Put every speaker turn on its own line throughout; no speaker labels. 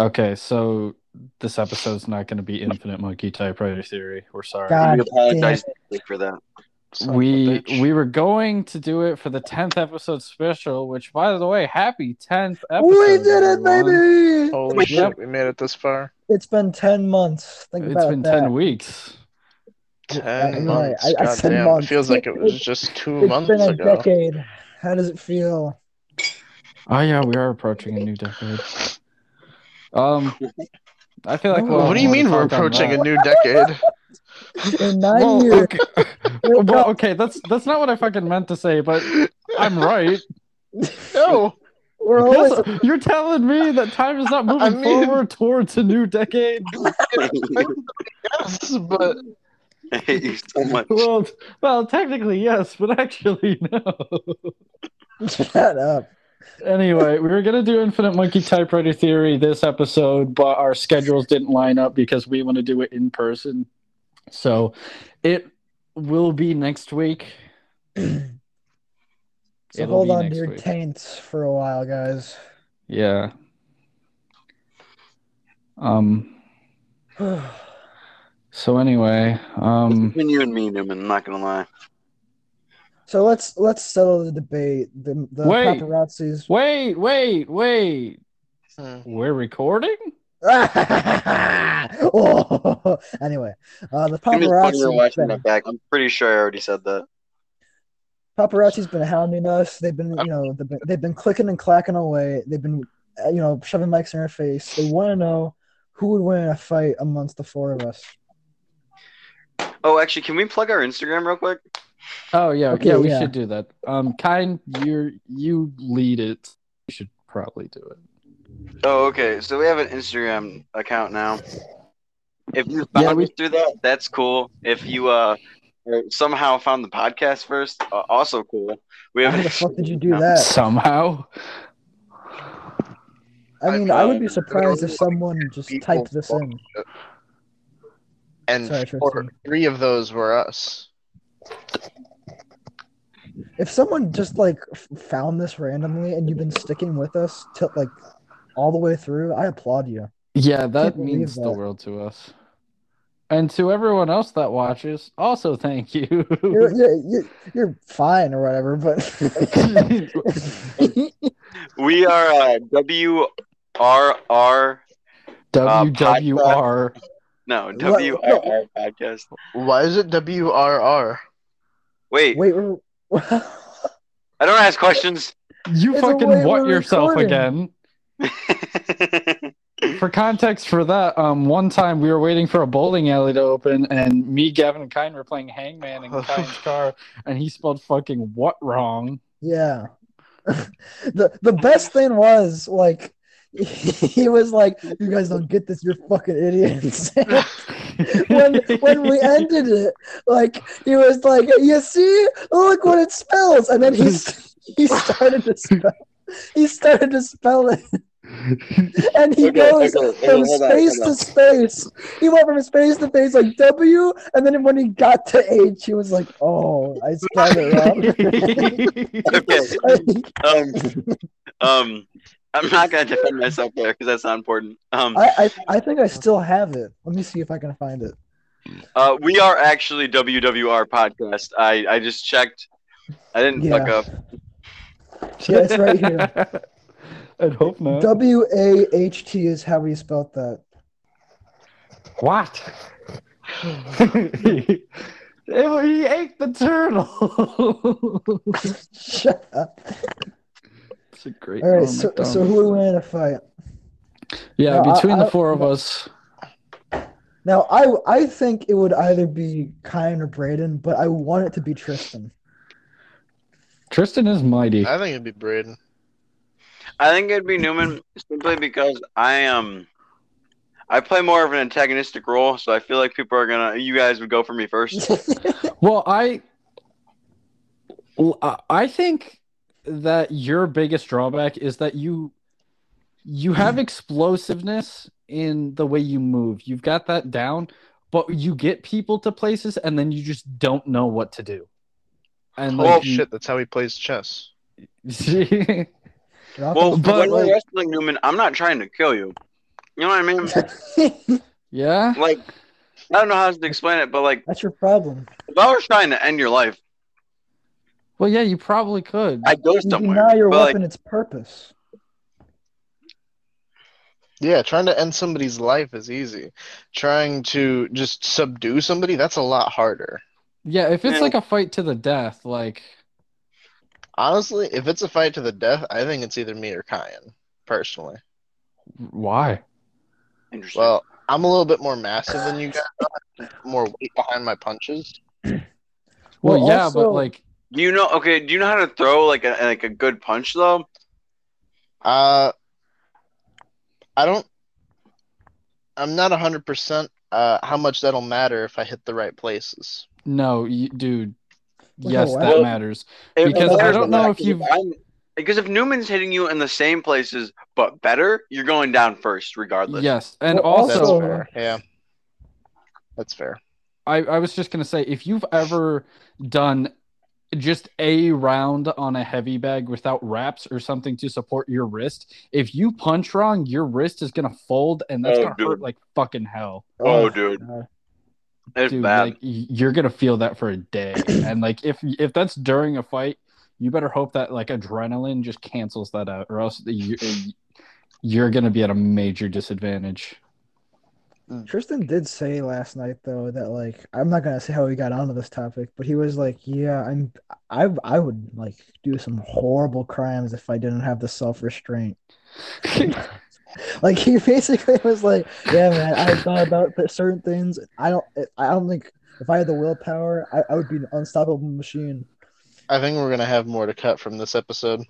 Okay, so this episode's not going to be Infinite Monkey Typewriter Theory. We're sorry.
God
We apologize for that.
Son
we we were going to do it for the tenth episode special, which, by the way, happy tenth episode.
We did it,
everyone.
baby!
Holy shit,
Yep.
we made it this far.
It's been 10 months. Think
It's
about
been
that.
ten weeks.
Ten
you're
months.
I- I
God
said
damn,
months.
it feels like it was just two
It's
months
been a
ago.
decade. How does it feel?
Oh yeah, we are approaching a new decade. Um, I feel like. we'll
what do you mean we're
to talk on
approaching a new decade?
In nine
Well,
years.
okay. well, okay, that's that's not what I fucking meant to say, but I'm right.
no.
We're always
Yes, you're telling me that time is not moving
I mean-
forward towards a new decade.
Yes, but
I hate you so much.
Well, well, technically yes, but actually no.
shut up.
Anyway, we were gonna do Infinite Monkey Typewriter Theory this episode, but our schedules didn't line up because we want to do it in person. So, it will be next week.
So
It'll
hold on to your
week.
taints for a while, guys.
Yeah. Um. So anyway,
It's
um,
between you and me, Newman. I'm not gonna lie.
So let's let's settle the debate. The the
Wait.
paparazzis.
wait, wait, wait.
Hmm.
We're recording.
oh. Anyway, uh, the
Give me the phone you're
paparazzi.
watching my back. I'm pretty sure I already said that.
paparazzi's been hounding us. They've been, you know, they've been, they've been clicking and clacking away. They've been, uh, you know, shoving mics in our face. They want to know who would win in a fight amongst the four of us.
Oh, actually, can we plug our Instagram real quick?
Oh yeah,
Okay,
yeah, we
yeah.
should do that. Um, kind, you you lead it. You should probably do it.
Oh, okay. So we have an Instagram account now. If you found
Yeah, we-
us through that, that's cool. If you uh somehow found the podcast first, uh, also cool. We have
How the fuck did you do
Instagram.
that?
Somehow.
I mean, I would be surprised if someone just typed this in.
And
Sorry,
four, three of those were us.
If someone just like f- found this randomly and you've been sticking with us till like all the way through, I applaud you.
Yeah, that
Can't believe
means the world to us. And to everyone else that watches, also thank you.
You're you're you're, you're fine or whatever, but
We are uh, W R R
WWR.
no W R R podcast.
Why is it WRR?
Wait,
wait, we're,
I don't ask questions.
You
It's
fucking what yourself
recording.
again. For context for that, um, one time we were waiting for a bowling alley to open, and me, Gavin, and Kyan were playing Hangman in Kyan's car, and he spelled fucking what wrong.
Yeah. the the best thing was like he was like, "You guys don't get this. You're fucking idiots." When when we ended it, like he was like, "You see, look what it spells," and then he he started to spell. He started to spell it, and he
Okay,
goes
okay,
from
hold on,
space
on.
to space. He went from space to space like W, and then when he got to H, he was like, "Oh, I spelled it wrong."
Okay. Um, um, I'm not gonna defend myself there because that's not important. Um,
I, I I think I still have it. Let me see if I can find it.
uh, we are actually WWR podcast. I I just checked. I didn't
Yeah.
fuck up.
Yeah, it's right here.
I'd hope not.
W A H T is how he spelled that.
What? he, he ate the turtle.
Shut up.
It's a great.
All right, so so who would win in a fight?
yeah,
No, I-
between
I-
the four of us.
Now I I think it would either be Kyan or Braden, but I want it to be Tristan.
Tristan is mighty.
I think it'd be Braden.
I think it'd be Newman simply because I am. I play more of an antagonistic role, so I feel like people are gonna. You guys would go for me first.
Well, I- I think that your biggest drawback is that you, you have hmm. explosiveness in the way you move. You've got that down, but you get people to places and then you just don't know what to do. And
Oh
like,
shit, that's how he plays chess.
Well.
But,
when
like-
we're wrestling Newman, I'm not trying to kill you. You know what I mean?
Yeah.
Like, I don't know how to explain it, but like,
That's your problem.
if I was trying to end your life,
Well, yeah, you probably could.
I'd go
You
somewhere.
deny your
but, like,
weapon its purpose.
Yeah, trying to end somebody's life is easy. Trying to just subdue somebody, that's a lot harder.
Yeah, if it's
Yeah.
like a fight to the death, like
Honestly, if it's a fight to the death, I think it's either me or Kyan, personally.
why?
interesting.
Well, I'm a little bit more massive than you guys. more weight behind my punches.
Well,
Well,
yeah,
also-
but like
do you know? Okay, do you know how to throw like a like a good punch though?
Uh, I don't. I'm not hundred percent. Uh, how much that'll matter if I hit the right places?
no, you, dude.
Well,
Yes,
well,
that matters.
If-
Because
I
if-
don't
know if you've-
I'm- because if Newman's hitting you in the same places but better, you're going down first regardless.
Yes, and
Well,
also,
That's fair. Yeah, that's fair.
I, I was just gonna say if you've ever done just a round on a heavy bag without wraps or something to support your wrist, if you punch wrong, your wrist is gonna fold and that's
Oh,
gonna hurt like fucking hell.
Oh, oh, dude.
God.
It's
Dude,
bad.
like you're gonna feel that for a day. and like if if that's during a fight, you better hope that like adrenaline just cancels that out, or else you, you're gonna be at a major disadvantage.
Tristan did say last night though that like I'm not gonna say how he got onto this topic, but he was like, "Yeah, I'm I I would like do some horrible crimes if I didn't have the self restraint." Like he basically was like, "Yeah, man, I thought about certain things. I don't I don't think if I had the willpower, I, I would be an unstoppable machine."
I think we're gonna have more to cut from this episode.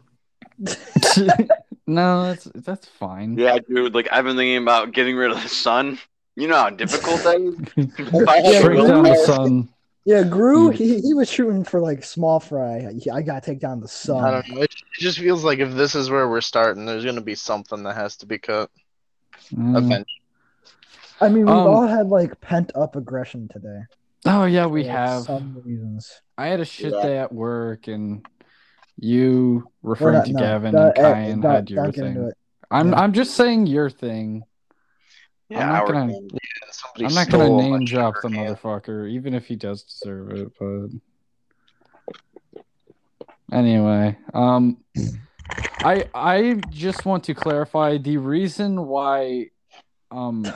no, that's that's fine.
Yeah, dude. Like I've been thinking about getting rid of the sun. You know how difficult that is. If I
down the sun.
Yeah, Gru,
Mm.
he, he was shooting for like small fry. He- I gotta take down the sun.
I don't know. It, it just feels like if this is where we're starting, there's gonna be something that has to be cut
Mm.
eventually.
I mean, we've
Um,
all had like pent up aggression today.
Oh yeah, we
for, like,
have.
some reasons.
I had a shit
Yeah.
day at work, and you referring
not-
to
no,
Gavin
don't-
and Kyan
don't-
had your
don't get into
thing. I'm
Yeah.
I'm just saying your thing.
Yeah,
I'm not gonna-
thing.
Somebody
I'm not gonna name drop the
hands.
motherfucker, even if he does deserve it. But anyway, um, I I just want to clarify the reason why, um,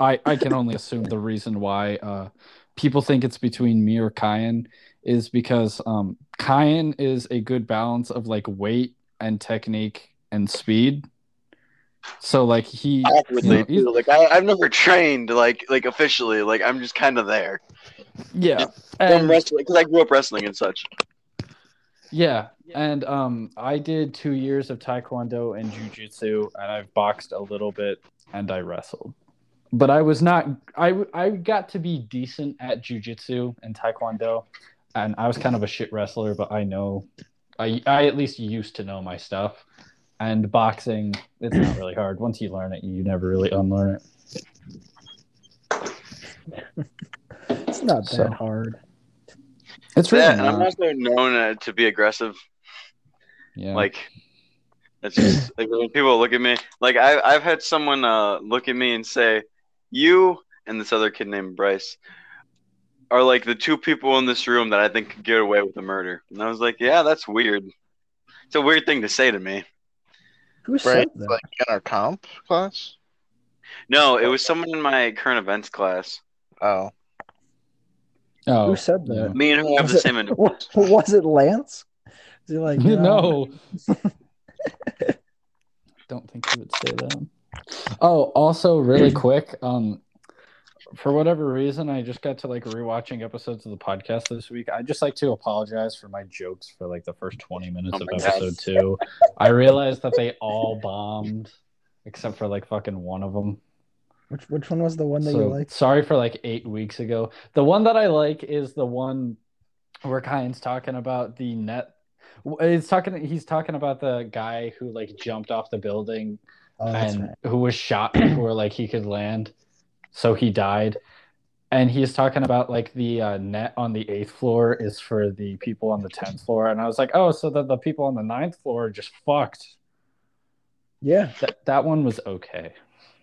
I I can only assume the reason why uh people think it's between me or Kyan is because um Kyan is a good balance of like weight and technique and speed. So like he, you
Awkwardly,
know.
Like I, I've never trained like like officially. Like I'm just kind of there.
yeah,
From wrestling because I grew up wrestling and such.
Yeah, and um, I did two years of taekwondo and jujitsu, and I've boxed a little bit, and I wrestled. But I was not. I I got to be decent at jujitsu and taekwondo, and I was kind of a shit wrestler. But I know, I I at least used to know my stuff. And boxing, it's not really hard. Once you learn it, you never really unlearn it.
It's not that
So-
hard.
It's really
Yeah, and I'm
not.
also known uh, to be aggressive.
Yeah.
Like it's just like when people look at me. Like I I've had someone uh look at me and say, "You and this other kid named Bryce are like the two people in this room that I think could get away with a murder." And I was like, "Yeah, that's weird. It's a weird thing to say to me."
Who
Right,
said that?
like in our comp class.
No, it was someone in my current events class.
Oh,
oh,
Who said that?
yeah.
Me and her have
Was
the
it-
same.
Wa- Was it Lance? Is he like you know,
no. Don't think he would say that. Oh, also really quick, um for whatever reason I just got to like rewatching episodes of the podcast this week. I just like to apologize for my jokes for like the first 20 minutes
Oh
of
my God.
episode 2. I realized that they all bombed except for like fucking one of them.
Which which one was the one that you liked?
sorry for like 8 weeks ago. The one that I like is the one where Kyan's talking about the net He's talking. He's talking about the guy who like jumped off the building
Oh,
and
right.
who was shot before like he could land, so he died. And he's talking about like the uh, net on the eighth floor is for the people on the tenth floor, and I was like, oh, so that the people on the ninth floor are just fucked.
Yeah,
That that one was okay.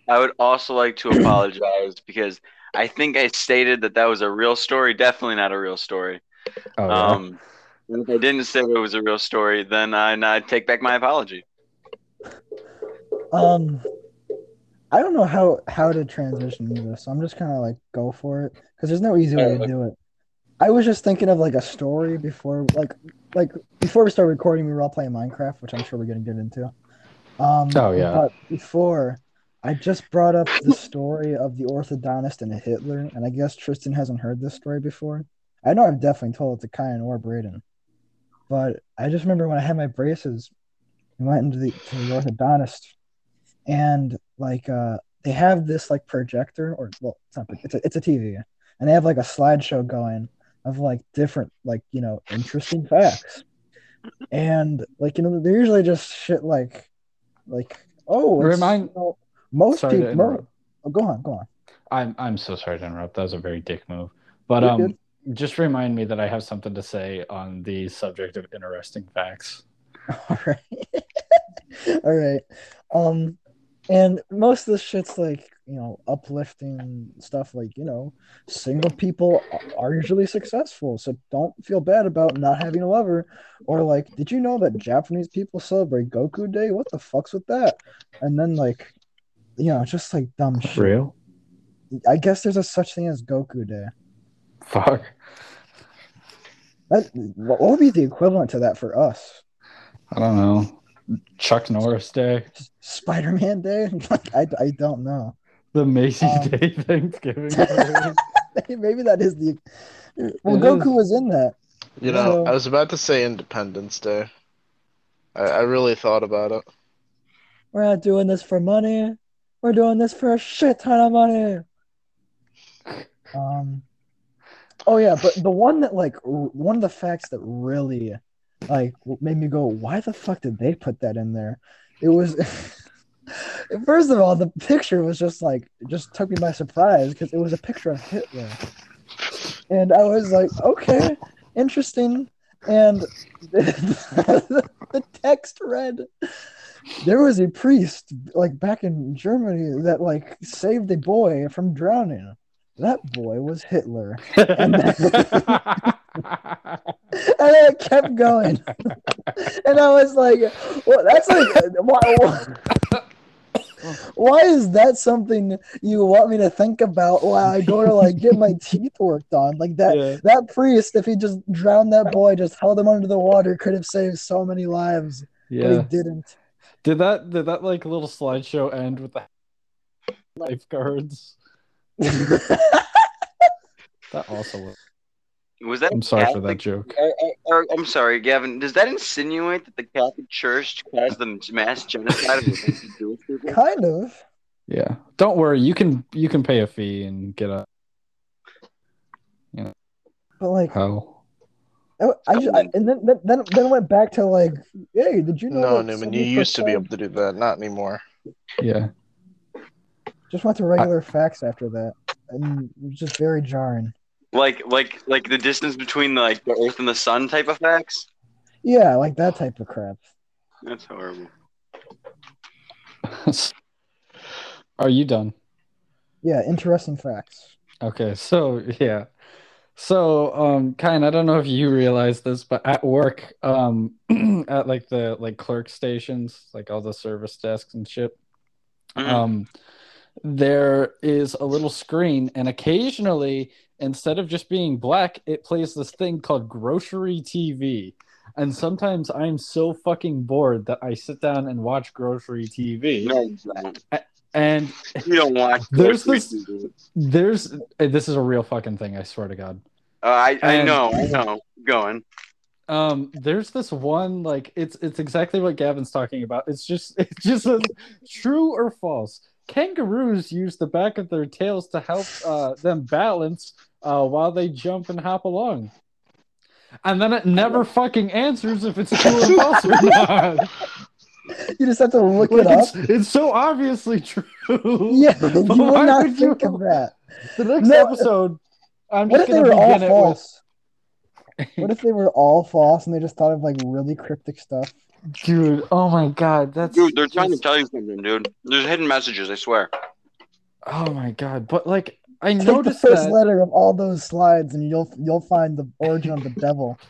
I would also like to apologize because I think I stated that that was a real story. Definitely not a real story.
Oh, yeah.
Um, if I didn't say it was a real story, then I, I take back my apology.
Um, I don't know how how to transition into this, so I'm just kind of like go for it because there's no easy way to do it. I was just thinking of like a story before, like like before we start recording, we were all playing Minecraft, which I'm sure we're gonna get into. Um,
Oh, yeah.
But before, I just brought up the story of the orthodontist and Hitler, and I guess Tristan hasn't heard this story before. I know I've definitely told it to Kyan or Braden, but I just remember when I had my braces, we went into the to the orthodontist, and like uh, they have this like projector, or well, it's not, it's a it's a TV, and they have like a slideshow going of like different like you know interesting facts, and like you know they're usually just shit like like oh
Remind-
you know, most
Sorry
people. oh, go on, go on.
I'm I'm so sorry to interrupt. That was a very dick move. But
You're
um,
good.
just remind me that I have something to say on the subject of interesting facts.
All right. All right. Um, and most of the shit's like, you know, uplifting stuff like, you know, single people are usually successful. So don't feel bad about not having a lover. Or like, did you know that Japanese people celebrate Goku Day? What the fuck's with that? And then like, you know, just like dumb shit.
Real?
I guess there's a such thing as Goku Day.
Fuck.
That, what would be the equivalent to that for us?
I don't know. Chuck Norris Day,
Spider Man Day? like, I, I don't know.
the Macy's
Um,
Day Thanksgiving.
Maybe that is the. Well,
It
Goku
is.
was in that.
You know,
So-
I was about to say Independence Day. I, I really thought about it.
We're not doing this for money. We're doing this for a shit ton of money. Um. Oh yeah, but the one that like r- one of the facts that really like made me go, why the fuck did they put that in there? It was. First of all, the picture was just like just took me by surprise because it was a picture of Hitler, and I was like, okay, interesting. And the, the text read, there was a priest like back in Germany that like saved a boy from drowning. That boy was Hitler. And and it kept going. and I was like, well, that's like, why, why is that something you want me to think about while I go to like get my teeth worked on? Like that,
Yeah.
that priest, if he just drowned that boy, just held him under the water, could have saved so many lives, but he didn't.
Did that did that like little slideshow end with the lifeguards? That also was.
Was that?
I'm sorry for that joke.
Or- or- or- I'm sorry, Gavin. Does that insinuate that the Catholic Church caused the mass genocide of the Jewish people?
kind of.
Yeah. Don't worry, you can you can pay a fee and get a Yeah.
But like,
hell.
I, I, just, I and then, then then then went back to like, hey, did you know?
No, Newman, you used to be able to do that. Not anymore.
Yeah.
Just went to regular facts after that, and it was just very jarring.
Like, like, like the distance between the, like the Earth and the Sun type of facts.
Yeah, like that type of crap.
That's horrible.
Are you done?
Yeah, interesting facts.
Okay, so yeah. So um kind I don't know if you realize this, but at work, um at like the like clerk stations, like all the service desks and shit,
Mhm.
um there is a little screen and occasionally instead of just being black, it plays this thing called grocery TV. And sometimes I'm so fucking bored that I sit down and watch grocery TV.
No.
And
You don't watch.
There's this-
TV.
there's this is a real fucking thing, I swear to God.
Uh, I, I
And-
know, I know. Going.
Um, there's this one like it's it's exactly what Gavin's talking about. It's just it just true or false. Kangaroos use the back of their tails to help uh, them balance uh, while they jump and hop along. And then it never fucking answers if it's true or false or not.
You just have to look
Like,
it up.
it's, it's so obviously true.
Yeah, you
But
would not
would you-
think of that.
The next
No.
episode, I'm
What
just
if they were all
it with
false? What if they were all false and they just thought of like really cryptic stuff?
Dude, oh my god, that's
Dude, they're trying to tell you something, dude. There's hidden messages, I swear.
Oh my god! But like, I
Take
noticed
the first
that.
letter of all those slides, and you'll you'll find the origin of the devil.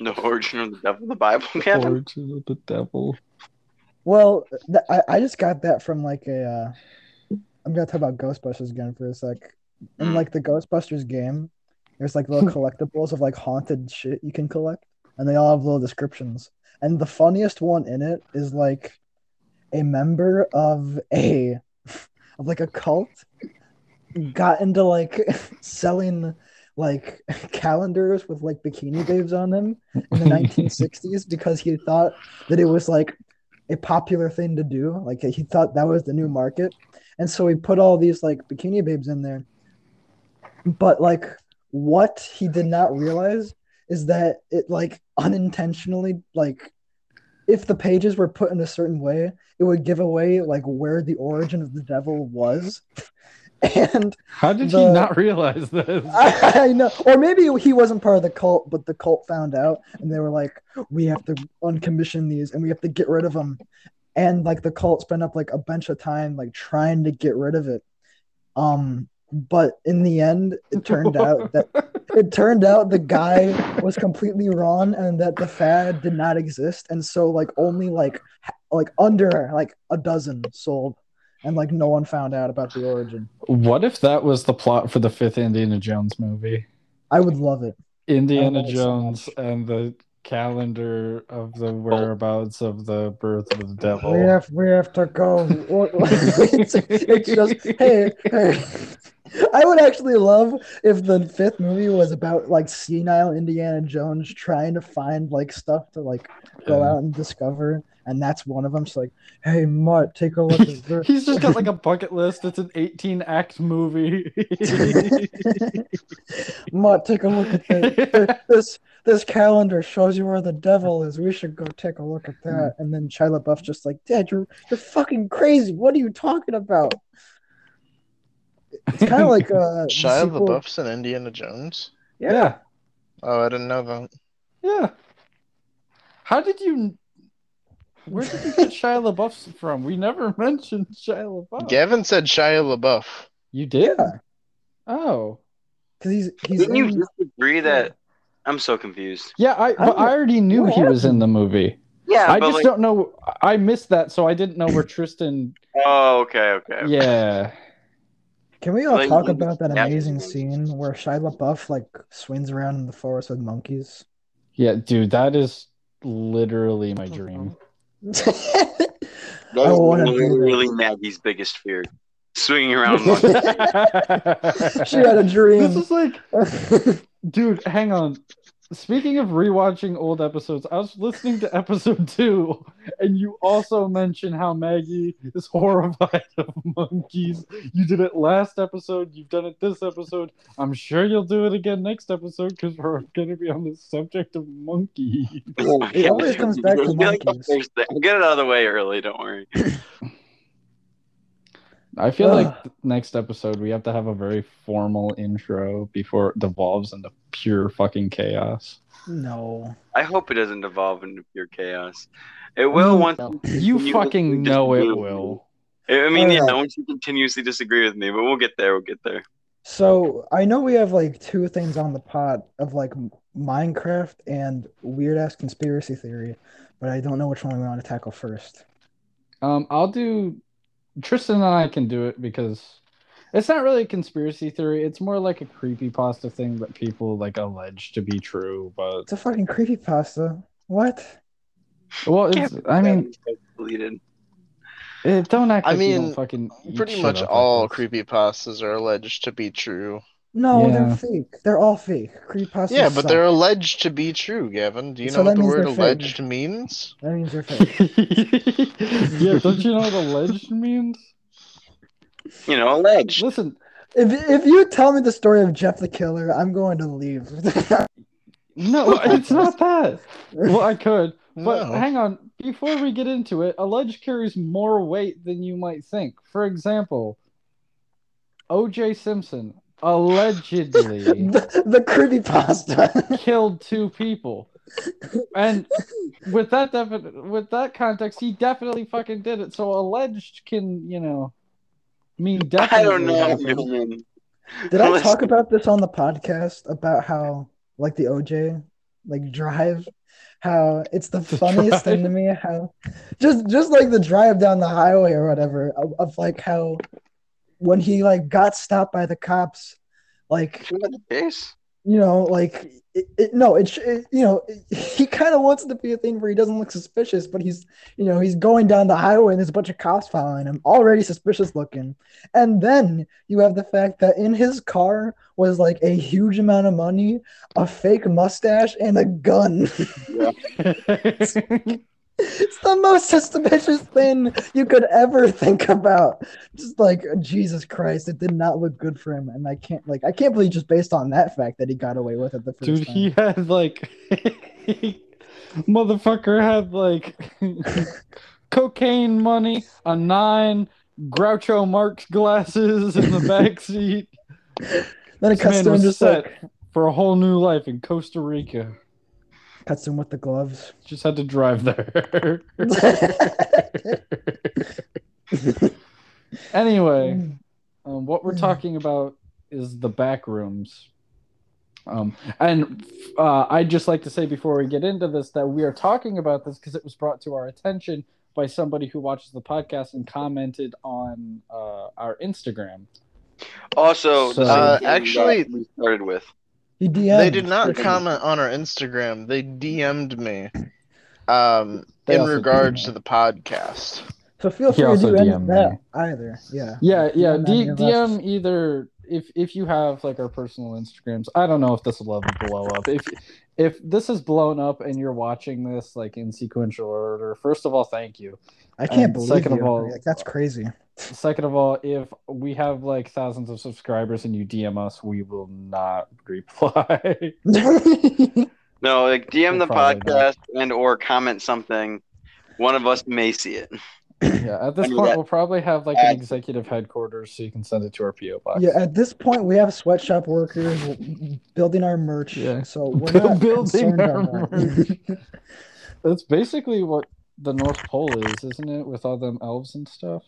The origin of the devil, the Bible, Kevin.
Origin of the devil.
Well, th- I, I just got that from like a. Uh, I'm gonna talk about Ghostbusters again for a sec. In
Mm.
like the Ghostbusters game, there's like little collectibles of like haunted shit you can collect, and they all have little descriptions. And the funniest one in it is like a member of a of like a cult got into like selling like calendars with like bikini babes on them in the 1960s because he thought that it was like a popular thing to do. Like he thought that was the new market. And so he put all these like bikini babes in there. But like what he did not realize is that it like unintentionally like if the pages were put in a certain way, it would give away like where the origin of the devil was. And
How did
The-
he not realize this?
I, I know, or maybe he wasn't part of the cult, but the cult found out, and they were like, "We have to uncommission these, and we have to get rid of them." And like the cult spent up like a bunch of time like trying to get rid of it. Um, but in the end, it turned out that it turned out the guy was completely wrong, and that the fad did not exist, and so like only like like under like a dozen sold, and like no one found out about the origin.
What if that was the plot for the fifth Indiana Jones movie?
I would love it.
Indiana
love it so
Jones and the calendar of the whereabouts of the birth of the devil.
We have we have to go. It's, it's just hey, hey. I would actually love if the fifth movie was about like senile Indiana Jones trying to find like stuff to like go
Yeah.
out and discover, and that's one of them. She's like, "Hey, Mutt, take a look at this."
He's just got like a bucket list. It's an 18 act movie.
Mutt, take a look at this. this. This calendar shows you where the devil is. We should go take a look at that. And then Shia LaBeouf's just like, Dad, you're you're fucking crazy. What are you talking about? It's kind of like uh, the
Shia
sequel-
LaBeouf's in Indiana Jones.
yeah.
Oh, I didn't know that.
Yeah. How did you? Where did you get Shia LaBeouf from? We never mentioned Shia LaBeouf.
Gavin said Shia LaBeouf.
You did?
Yeah,
Oh.
because he's he's
Didn't you
in,
just agree that? I'm so confused.
Yeah, I but I already knew
what
he was in the movie.
Yeah,
I just
like,
don't know. I missed that, so I didn't know where Tristan.
oh, okay, okay. okay.
Yeah.
Can we all
Like,
talk about that
yeah.
amazing scene where Shia LaBeouf like swings around in the forest with monkeys?
Yeah, dude, that is literally my dream.
That
I
was
wanna do that.
literally Maggie's biggest fear. Swinging around. monkeys.
she had a dream.
This is like, dude, hang on. Speaking of rewatching old episodes, I was listening to episode two, and you also mentioned how Maggie is horrified of monkeys. You did it last episode, you've done it this episode. I'm sure you'll do it again next episode because we're going to be on the subject of monkeys.
It always comes back to
It'll be like the
monkeys.
first thing. I'll get it out of the way early. Don't worry.
I feel
Ugh.
like next episode we have to have a very formal intro before it devolves into pure fucking chaos.
no.
I hope it doesn't devolve into pure chaos. It will
Mm,
once.
no.
You
continuously
fucking know it
with me.
will.
I mean, yeah,
Alright.
once you continuously disagree with me, but we'll get there. We'll get there.
So I know we have like two things on the pot of like Minecraft and weird ass conspiracy theory, but I don't know which one we want to tackle first.
Um, I'll do. Tristan and I can do it because it's not really a conspiracy theory. It's more like a creepy pasta thing that people like allege to be true. But
It's a fucking creepy pasta. What?
well, it's. I mean,
deleted.
it, don't act.
I
Like you don't
mean,
fucking
Pretty much all
creepy
pastas are alleged to be true.
No,
Yeah.
they're fake. They're all fake. Creepypastas.
Yeah, but
suck.
they're alleged to be true, Gavin. Do you
So
know what the word
they're fake.
alleged means?
That means they're fake.
yeah, don't you know what alleged means?
You know, alleged.
Listen,
If if you tell me the story of Jeff the Killer, I'm going to leave.
no, it's not that. Well, I could, but
No.
hang on. Before we get into it, alleged carries more weight than you might think. For example, O.J. Simpson allegedly
the, the creepypasta.
killed two people, and with that defi- with that context, he definitely fucking did it. So alleged can you know Me
I
definitely.
don't know,
happens.
Newman.
Did I talk about this on the podcast about how like the OJ like drive how it's the
The
funniest thing to me how just just like the drive down the highway or whatever of, of like how when he like got stopped by the cops like
Isn't that the case?
you know, like it, it, no, it, sh- it you know, he kind of wants it to be a thing where he doesn't look suspicious, but he's, you know, he's going down the highway and there's a bunch of cops following him, already suspicious looking. And then you have the fact that in his car was like a huge amount of money, a fake mustache, and a gun. it's the most suspicious thing you could ever think about. Just like Jesus Christ, it did not look good for him, and I can't like I can't believe just based on that fact that he got away with it the first
Dude,
time.
he had like motherfucker had like cocaine money, a nine, Groucho Marx glasses in the back seat.
then it
This
cuts
man
to him
was
just
set
like
for a whole new life in Costa Rica.
Cuts him with the gloves.
Just had to drive there. anyway, um, what we're
Hmm.
talking about is the back rooms. Um, and uh, I'd just like to say before we get into this that we are talking about this because it was brought to our attention by somebody who watches the podcast and commented on uh, our Instagram.
Also,
So-
Uh, actually-
we started with.
He DM'd.
They did not comment on our Instagram. They DM'd me um,
They
in regards to the podcast.
So feel free to do
DM'd
that
me.
either. Yeah.
Yeah, yeah.
DM
D-
any of us.
Either if if you have like our personal Instagrams. I don't know if this will ever blow up. If if this is blown up and you're watching this like in sequential order, first of all, thank you.
I can't
And
believe
second of all-
Like, that's crazy.
Second of all, if we have like thousands of subscribers and you DM us, we will not reply.
No, like DM the
Probably
podcast and or comment something. One of us may see it.
yeah, at this
I mean,
point,
that-
we'll probably have like an executive headquarters so you can send it to our PO box.
yeah, at this point we have sweatshop workers building our merch.
Yeah.
So we're not
building our
about that.
That's basically what the North Pole is, isn't it? With all them elves and stuff.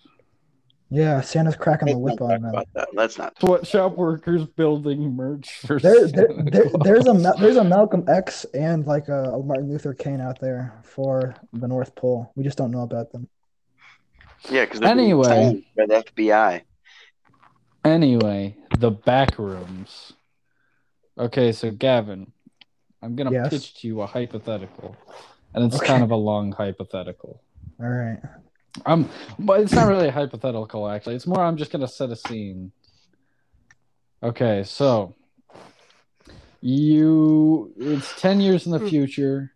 Yeah, Santa's cracking the
Let's
whip
not
on
talk
them.
about that. Let's not.
Sweatshop workers building merch for
There, there,
Santa
there, there's a there's a Malcolm X and like a, a Martin Luther King out there for the North Pole. We just don't know about them.
Yeah, because
Anyway.
by the FBI.
Anyway, the back rooms. Okay, so Gavin, I'm gonna
Yes.
pitch to you a hypothetical, and it's
Okay.
kind of a long hypothetical.
All right.
Um, but it's not really hypothetical actually. It's more I'm just gonna set a scene. Okay, so you it's ten years in the future.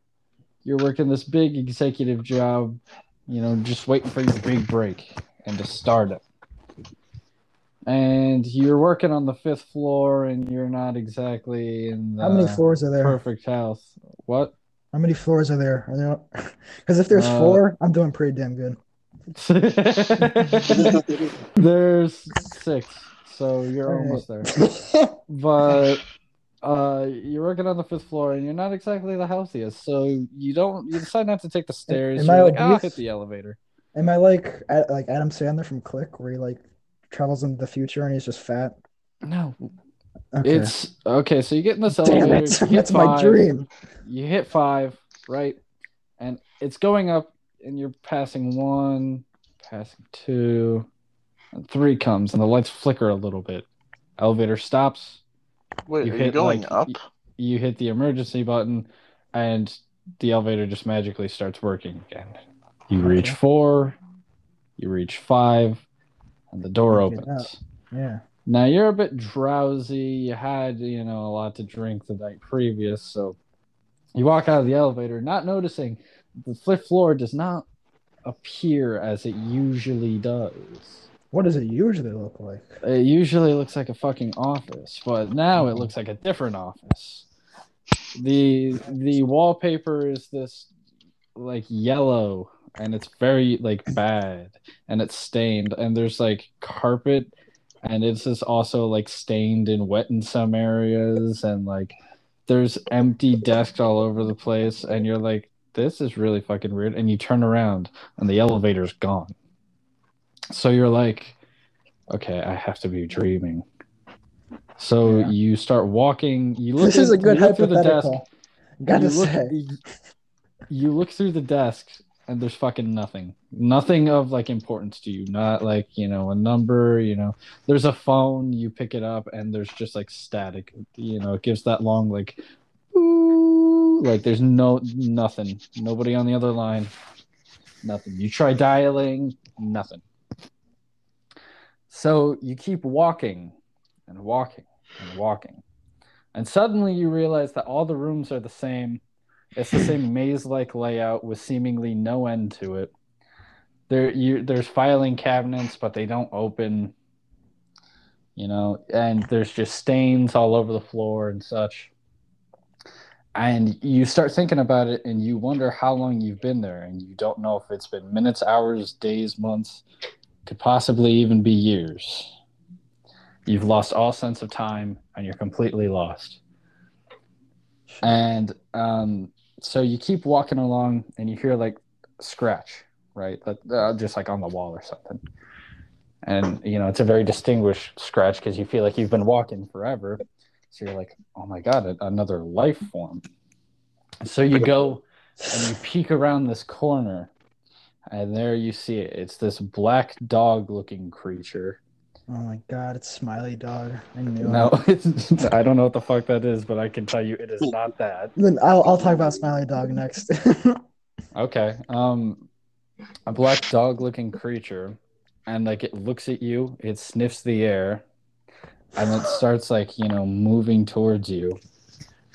You're working this big executive job, you know, just waiting for your big break and to start it. And you're working on the fifth floor and you're not exactly in the
How many floors are there?
perfect house. What?
How many floors are there? Are there? Because if there's
Uh,
four, I'm doing pretty damn good.
There's six, so you're almost there. But uh, you're working on the fifth floor, and you're not exactly the healthiest. So you don't. You decide not to take the stairs.
am
you're
I
like, "Ah, I'll
obese?"
hit the elevator.
Am I like like Adam Sandler from Click, where he like travels into the future and he's just fat?
No,
Okay.
it's okay. So you get in this
damn
elevator.
it,
you hit
that's my dream.
You hit five, right? And it's going up, and you're passing one, passing two, and three comes, and the lights flicker a little bit. Elevator stops.
Wait,
You
are you
hit,
going
like,
up?
y- you hit the emergency button and the elevator just magically starts working again. You reach four, you reach five, and the door
Get
opens.
Yeah.
Now you're a bit drowsy. You had, you know, a lot to drink the night previous, so you walk out of the elevator, not noticing the fifth floor does not appear as it usually does.
What does it usually look like?
It usually looks like a fucking office, but now it looks like a different office. The the wallpaper is this like yellow and it's very like bad and it's stained and there's like carpet and it's just also like stained and wet in some areas and like there's empty desks all over the place and you're like this is really fucking weird and you turn around and the elevator's gone. So you're like okay, I have to be dreaming. So
Yeah.
you start walking. You look.
This is a good
through the desk.
hypothetical. Gotta
you look,
say.
you look through the desk and there's fucking nothing. Nothing of like importance to you. Not like, you know, a number, you know. There's a phone, you pick it up and there's just like static. You know, it gives that long like Like there's no nothing. Nobody on the other line. Nothing. You try dialing, nothing. So you keep walking and walking and walking. And suddenly you realize that all the rooms are the same. It's the same maze-like layout with seemingly no end to it. There, you, there's filing cabinets, but they don't open. You know, and there's just stains all over the floor and such. And you start thinking about it, and you wonder how long you've been there, and you don't know if it's been minutes, hours, days, months, could possibly even be years. You've lost all sense of time, and you're completely lost. And um, so you keep walking along, and you hear like scratch, right? Uh, just like on the wall or something. And you know, it's a very distinguished scratch because you feel like you've been walking forever. So you're like, oh my god, another life form. So you go and you peek around this corner, and there you see it. It's this black dog-looking creature.
Oh my god, it's Smiley Dog. I knew
No,
it.
I don't know what the fuck that is, but I can tell you it is not that.
Then I'll, I'll talk about Smiley Dog next.
Okay. Um, a black dog-looking creature, and like it looks at you, it sniffs the air, and it starts like you know moving towards you,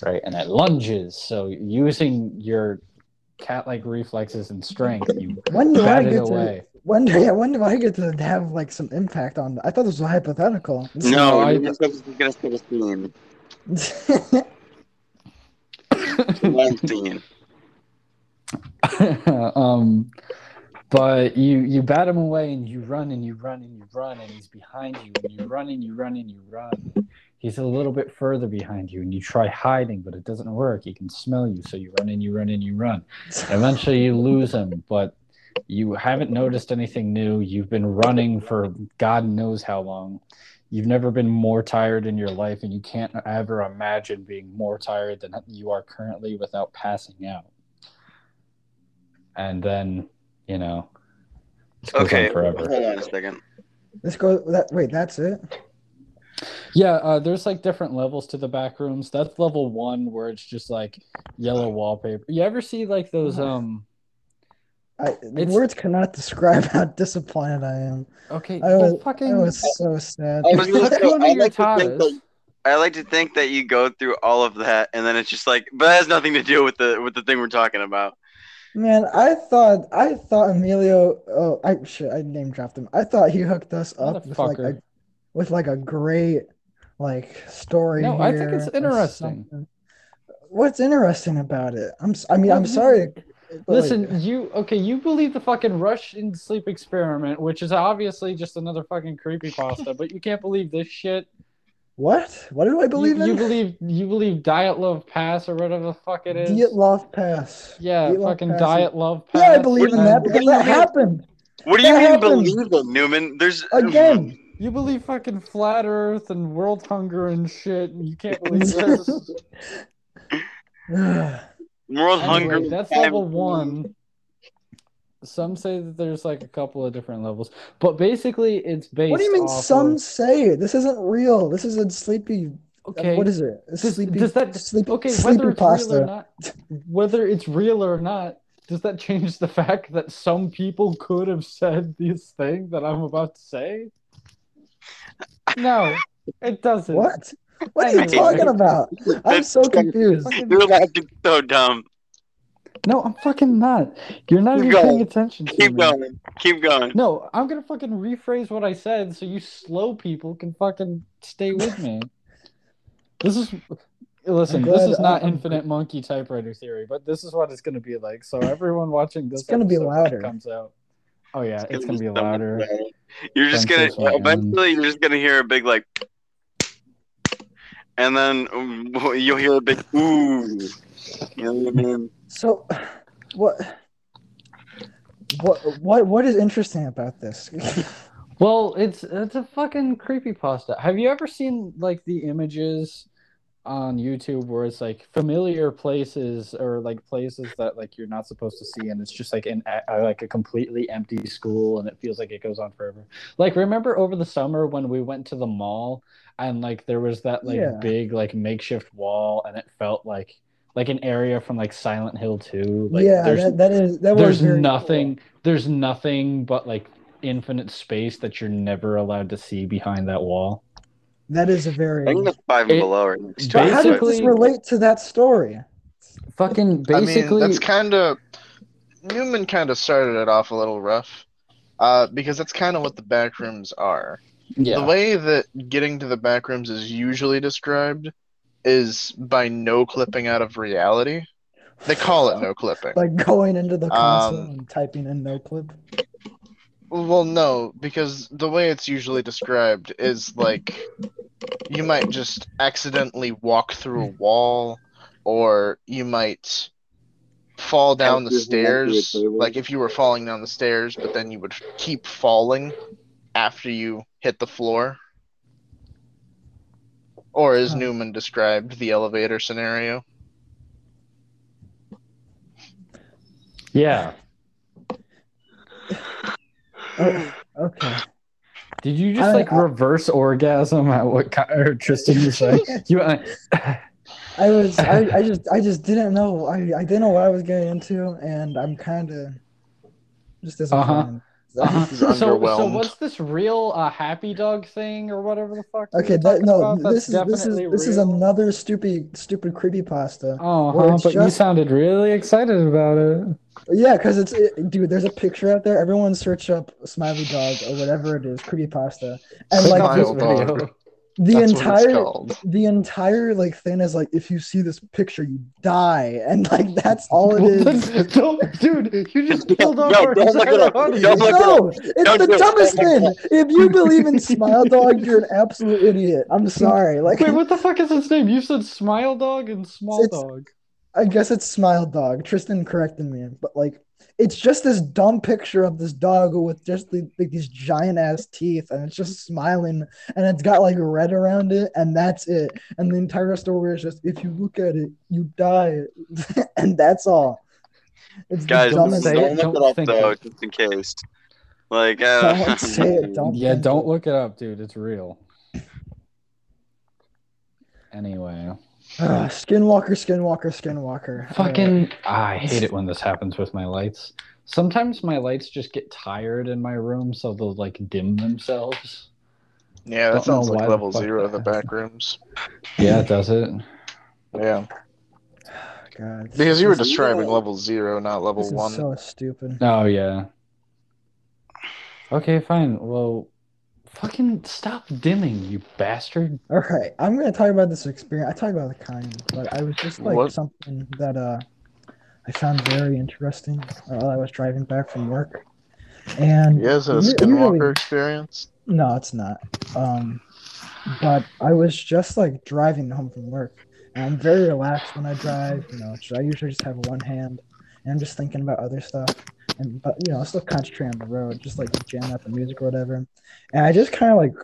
right? And it lunges. So using your cat-like reflexes and strength, you
when do I
bat it
get
away.
to when do, yeah, when do I get to have like some impact on I thought this was hypothetical.
No,
I-
you're supposed to get a scene. One scene.
um, but you you bat him away and you run and you run and you run and he's behind you and you run and you run and you run. He's a little bit further behind you and you try hiding, but it doesn't work. He can smell you, so you run and you run and you run. Eventually, you lose him, but you haven't noticed anything new. You've been running for God knows how long. You've never been more tired in your life, and you can't ever imagine being more tired than you are currently without passing out. And then, you know, it
Okay,
forever.
hold on a second.
Let's go. That wait, that's it.
Yeah, uh, there's like different levels to the back rooms. That's level one where it's just like yellow wallpaper. You ever see like those um
I,
It's-
words cannot describe how disappointed I am.
okay,
I was,
fucking
I was so sad.
I was gonna
Let's
say,
go to
I
your
like to think that- I like to think that you go through all of that, and then it's just like, but it has nothing to do with the with the thing we're talking about.
Man, I thought I thought Emilio. Oh, I shit, I name dropped him. I thought he hooked us up with like a with like a great like story.
No, I think it's interesting.
What's interesting about it? I'm. I mean, I'm sorry. but, like,
Listen, you okay? You believe the fucking Russian sleep experiment, which is obviously just another fucking creepy pasta, but you can't believe this shit.
What? What do I believe
you,
in?
you believe you believe Dyatlov Pass or whatever the fuck it is.
Diet Love Pass.
yeah,
Diet
fucking
Pass.
Dyatlov Pass.
Yeah, I believe in that because that happened
What do you
That
mean
happened.
believe in Newman? There's
again.
You believe fucking flat Earth and world hunger and shit, and you can't believe this.
World
Anyway,
hunger.
that's level one. Some say that there's like a couple of different levels, but basically it's based.
what do you mean? Some
of-
say this isn't real. This is a sleepy.
Uh, okay?
What is it? It's
does,
sleepy.
does that
sleepy,
okay?
sleepy
Whether it's
pasta.
real or not, whether it's real or not, does that change the fact that some people could have said this thing that I'm about to say? No, it doesn't.
What? What are you talking about? I'm so confused.
You're logic's so dumb.
No, I'm fucking not. You're not
Keep
even
going.
paying attention to
Keep
me.
going. Keep going.
No, I'm gonna fucking rephrase what I said so you slow people can fucking stay with me. this is listen,
I'm
this
glad-
is not
I'm-
infinite monkey typewriter theory, but this is what it's gonna be like. So everyone watching this
It's gonna be
episode when it
louder.
comes out. Oh yeah, it's gonna be
so much
louder.
better. You're just gonna
Sensors went
eventually. You're just gonna hear a big like, and then um, you'll hear a big ooh. You know what I mean?
So, what? What? What? What is interesting about this?
Well, it's it's a fucking creepy pasta. Have you ever seen like the images on YouTube where it's like familiar places or like places that like you're not supposed to see, and it's just like in a, like a completely empty school, and it feels like it goes on forever. Like remember over the summer when we went to the mall and like there was that like
Yeah.
big like makeshift wall, and it felt like like an area from like Silent Hill 2. Like
yeah,
there's
that, that is that was
there's
very
nothing there's nothing but like infinite space that you're never allowed to see behind that wall.
That is a very.
I think that's five
It-
below right next to
But
it.
how does this relate to that story?
fucking basically I
mean, that's kind of Newman kind of started it off a little rough, uh, because that's kind of what the back rooms are.
yeah
The way that getting to the back rooms is usually described is by no clipping out of reality. They call it no clipping.
Like going into the console
Um,
and typing in no clip.
Well, no, because the way it's usually described is like you might just accidentally walk through a wall, or you might fall down the
Accidentally walk through a
stairs. Like if you were falling down the stairs, but then you would keep falling after you hit the floor. Or as
Huh.
Newman described, the elevator scenario.
yeah
Oh, okay.
did you just
I-
like
I-
reverse orgasm at what ki- or Tristan you say you uh,
I was I, I just I just didn't know I, I didn't know what I was getting into and I'm kind of just disappointed.
uh-huh.
He's
so so what's this real uh, happy dog thing or whatever the fuck
Okay, that no,
about?
this is this is
definitely
this is another stupid stupid creepy pasta.
oh
where
huh,
it's
but you sounded really excited about it
Yeah, because it's it, dude. There's a picture out there. Everyone search up smiley dog or whatever it is, creepy pasta, and
Click
like
this
the,
dog.
video.
The
That's what it's
entire
called.
the entire like thing is like if you see this picture, you die, and like that's all it is
Well,
is.
then don't, dude, you just killed off
No,
our
don't look it
entire
up.
audience.
Don't look it up.
No, it's
Don't
the
do it.
dumbest thing. If you believe in Smile Dog, you're an absolute idiot. I'm sorry. Like,
Wait, what the fuck is its name? You said Smile Dog and Small Dog.
I guess it's Smile Dog. Tristan corrected me, but like, it's just this dumb picture of this dog with just the, like these giant ass teeth, and it's just smiling, and it's got like red around it, and that's it. And the entire story is just if you look at it, you die, and that's all. It's
Guys,
Don't
don't,
dumbest
say
look
it, don't
it up though,
it.
just in case. Like, uh,
Don't say it. Don't.
Yeah, don't look it up, dude. It's real. Anyway,
Ugh, Skinwalker, Skinwalker, Skinwalker.
fucking, ah, I hate it when this happens with my lights. Sometimes my lights just get tired in my room, so they'll like dim themselves.
Yeah, that
Don't
sounds like
why the
level zero
in
the back rooms.
Yeah, does it?
Yeah,
God,
because you were
this-
describing level zero, not level
This is
one.
so stupid.
Oh yeah. Okay, fine. Well, fucking stop dimming, you bastard.
All right, I'm gonna talk about this experience. I talked about the kind, but I was just like
What?
something that uh I found very interesting while I was driving back from work. And
Yeah, is it a
u-
Skinwalker
usually-
experience?
no, it's not. Um, but I was just like driving home from work, and I'm very relaxed when I drive. You know, I usually just have one hand, and I'm just thinking about other stuff. And but you know, I still concentrate on the road, just like jamming out the music or whatever. And I just kind of like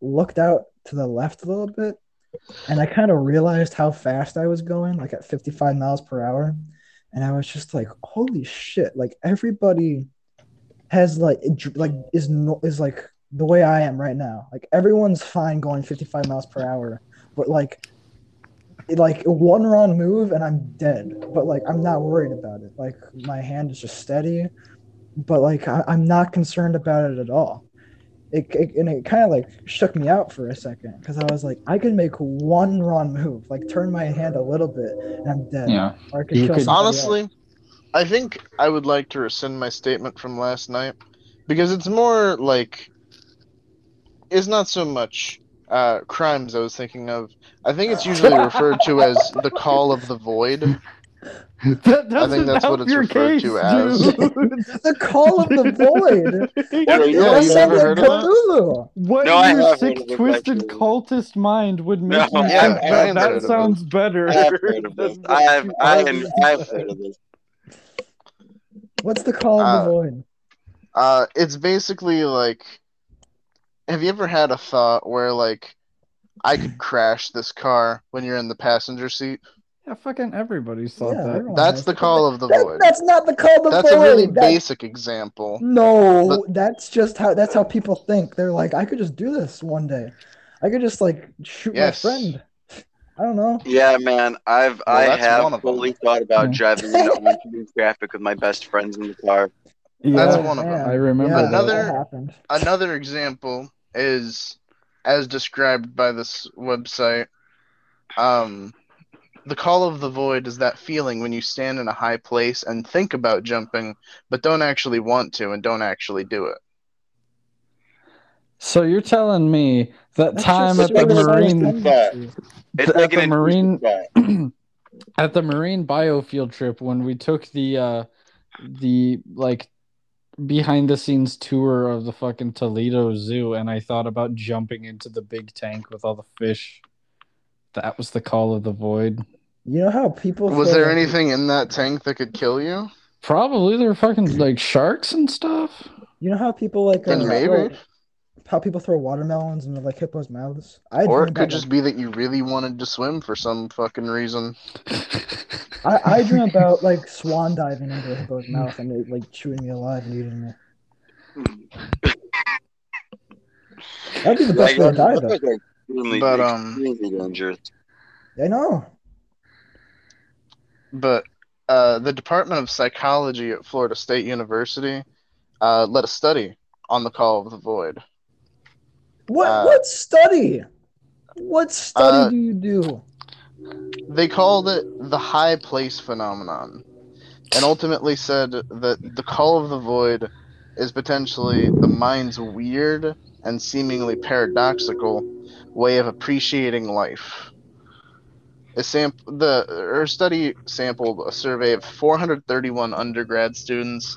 looked out to the left a little bit, and I kind of realized how fast I was going, like at 55 miles per hour. And I was just like, holy shit! Like everybody has like like is no, is like the way I am right now. Like everyone's fine going 55 miles per hour, but like like one wrong move and I'm dead. But like I'm not worried about it. Like my hand is just steady, but like I, I'm not concerned about it at all. It, it and it kind of like shook me out for a second because I was like, I could make one wrong move, like turn my hand a little bit, and I'm dead.
Yeah.
Or I could
You
kill
could-
somebody else.
Honestly, I think I would like to rescind my statement from last night because it's more like it's not so much uh, crimes I was thinking of. I think it's usually referred to as the call of the void.
That
I think that's what it's referred
case,
to as.
the call of the void.
Yeah, you
that
never heard?
Cthulhu.
What
No, I
in your sick, twisted
actually.
cultist mind would make
No,
you
yeah,
think that that
heard of
sounds better?
I have heard of this. I have, I, have, I have heard of this.
What's the call of
Uh,
the void?
Uh, it's basically like have you ever had a thought where like I could crash this car when you're in the passenger seat?
Yeah, fucking everybody's thought
Yeah,
that.
That's the call of the
That-
void.
that's not the call of the
That's
void.
That's a really
That-
basic example.
No, that's just how that's how people think. They're like, I could just do this one day. I could just like shoot
Yes.
my friend. I don't know.
Yeah, man. I've
Well,
I have
one of them.
fully thought about
Yeah.
driving into oncoming traffic with my best friends in the car.
That's one of them.
I remember
Yeah.
Another-
that happened.
Another example is as described by this website. Um, the call of the void is that feeling when you stand in a high place and think about jumping, but don't actually want to and don't actually do it.
So you're telling me that
That's
time at the marine
tendency.
It's
At
like
the marine- at the marine biofield trip when we took the uh the like behind the scenes tour of the fucking Toledo Zoo and I thought about jumping into the big tank with all the fish. That was the call of the void.
You know how people
Was there
like,
anything in that tank that could kill you?
Probably there were fucking like sharks and stuff.
You know how people like
Then
uh,
maybe.
Throw- how people throw watermelons into like hippos' mouths? I
Or it could
about,
just be that you really wanted to swim for some fucking reason.
I, I dream about like swan diving into a hippo's mouth and it like chewing me alive and eating me. That'd be the best
Like,
way to die though.
are extremely,
But, um,
extremely dangerous.
I know.
But uh, the Department of Psychology at Florida State University uh, led a study on the call of the void.
What
Uh,
what study? What study
uh,
do you do?
They called it the high place phenomenon, and ultimately said that the call of the void is potentially the mind's weird and seemingly paradoxical way of appreciating life. A samp- the her study sampled a survey of 431 undergrad students,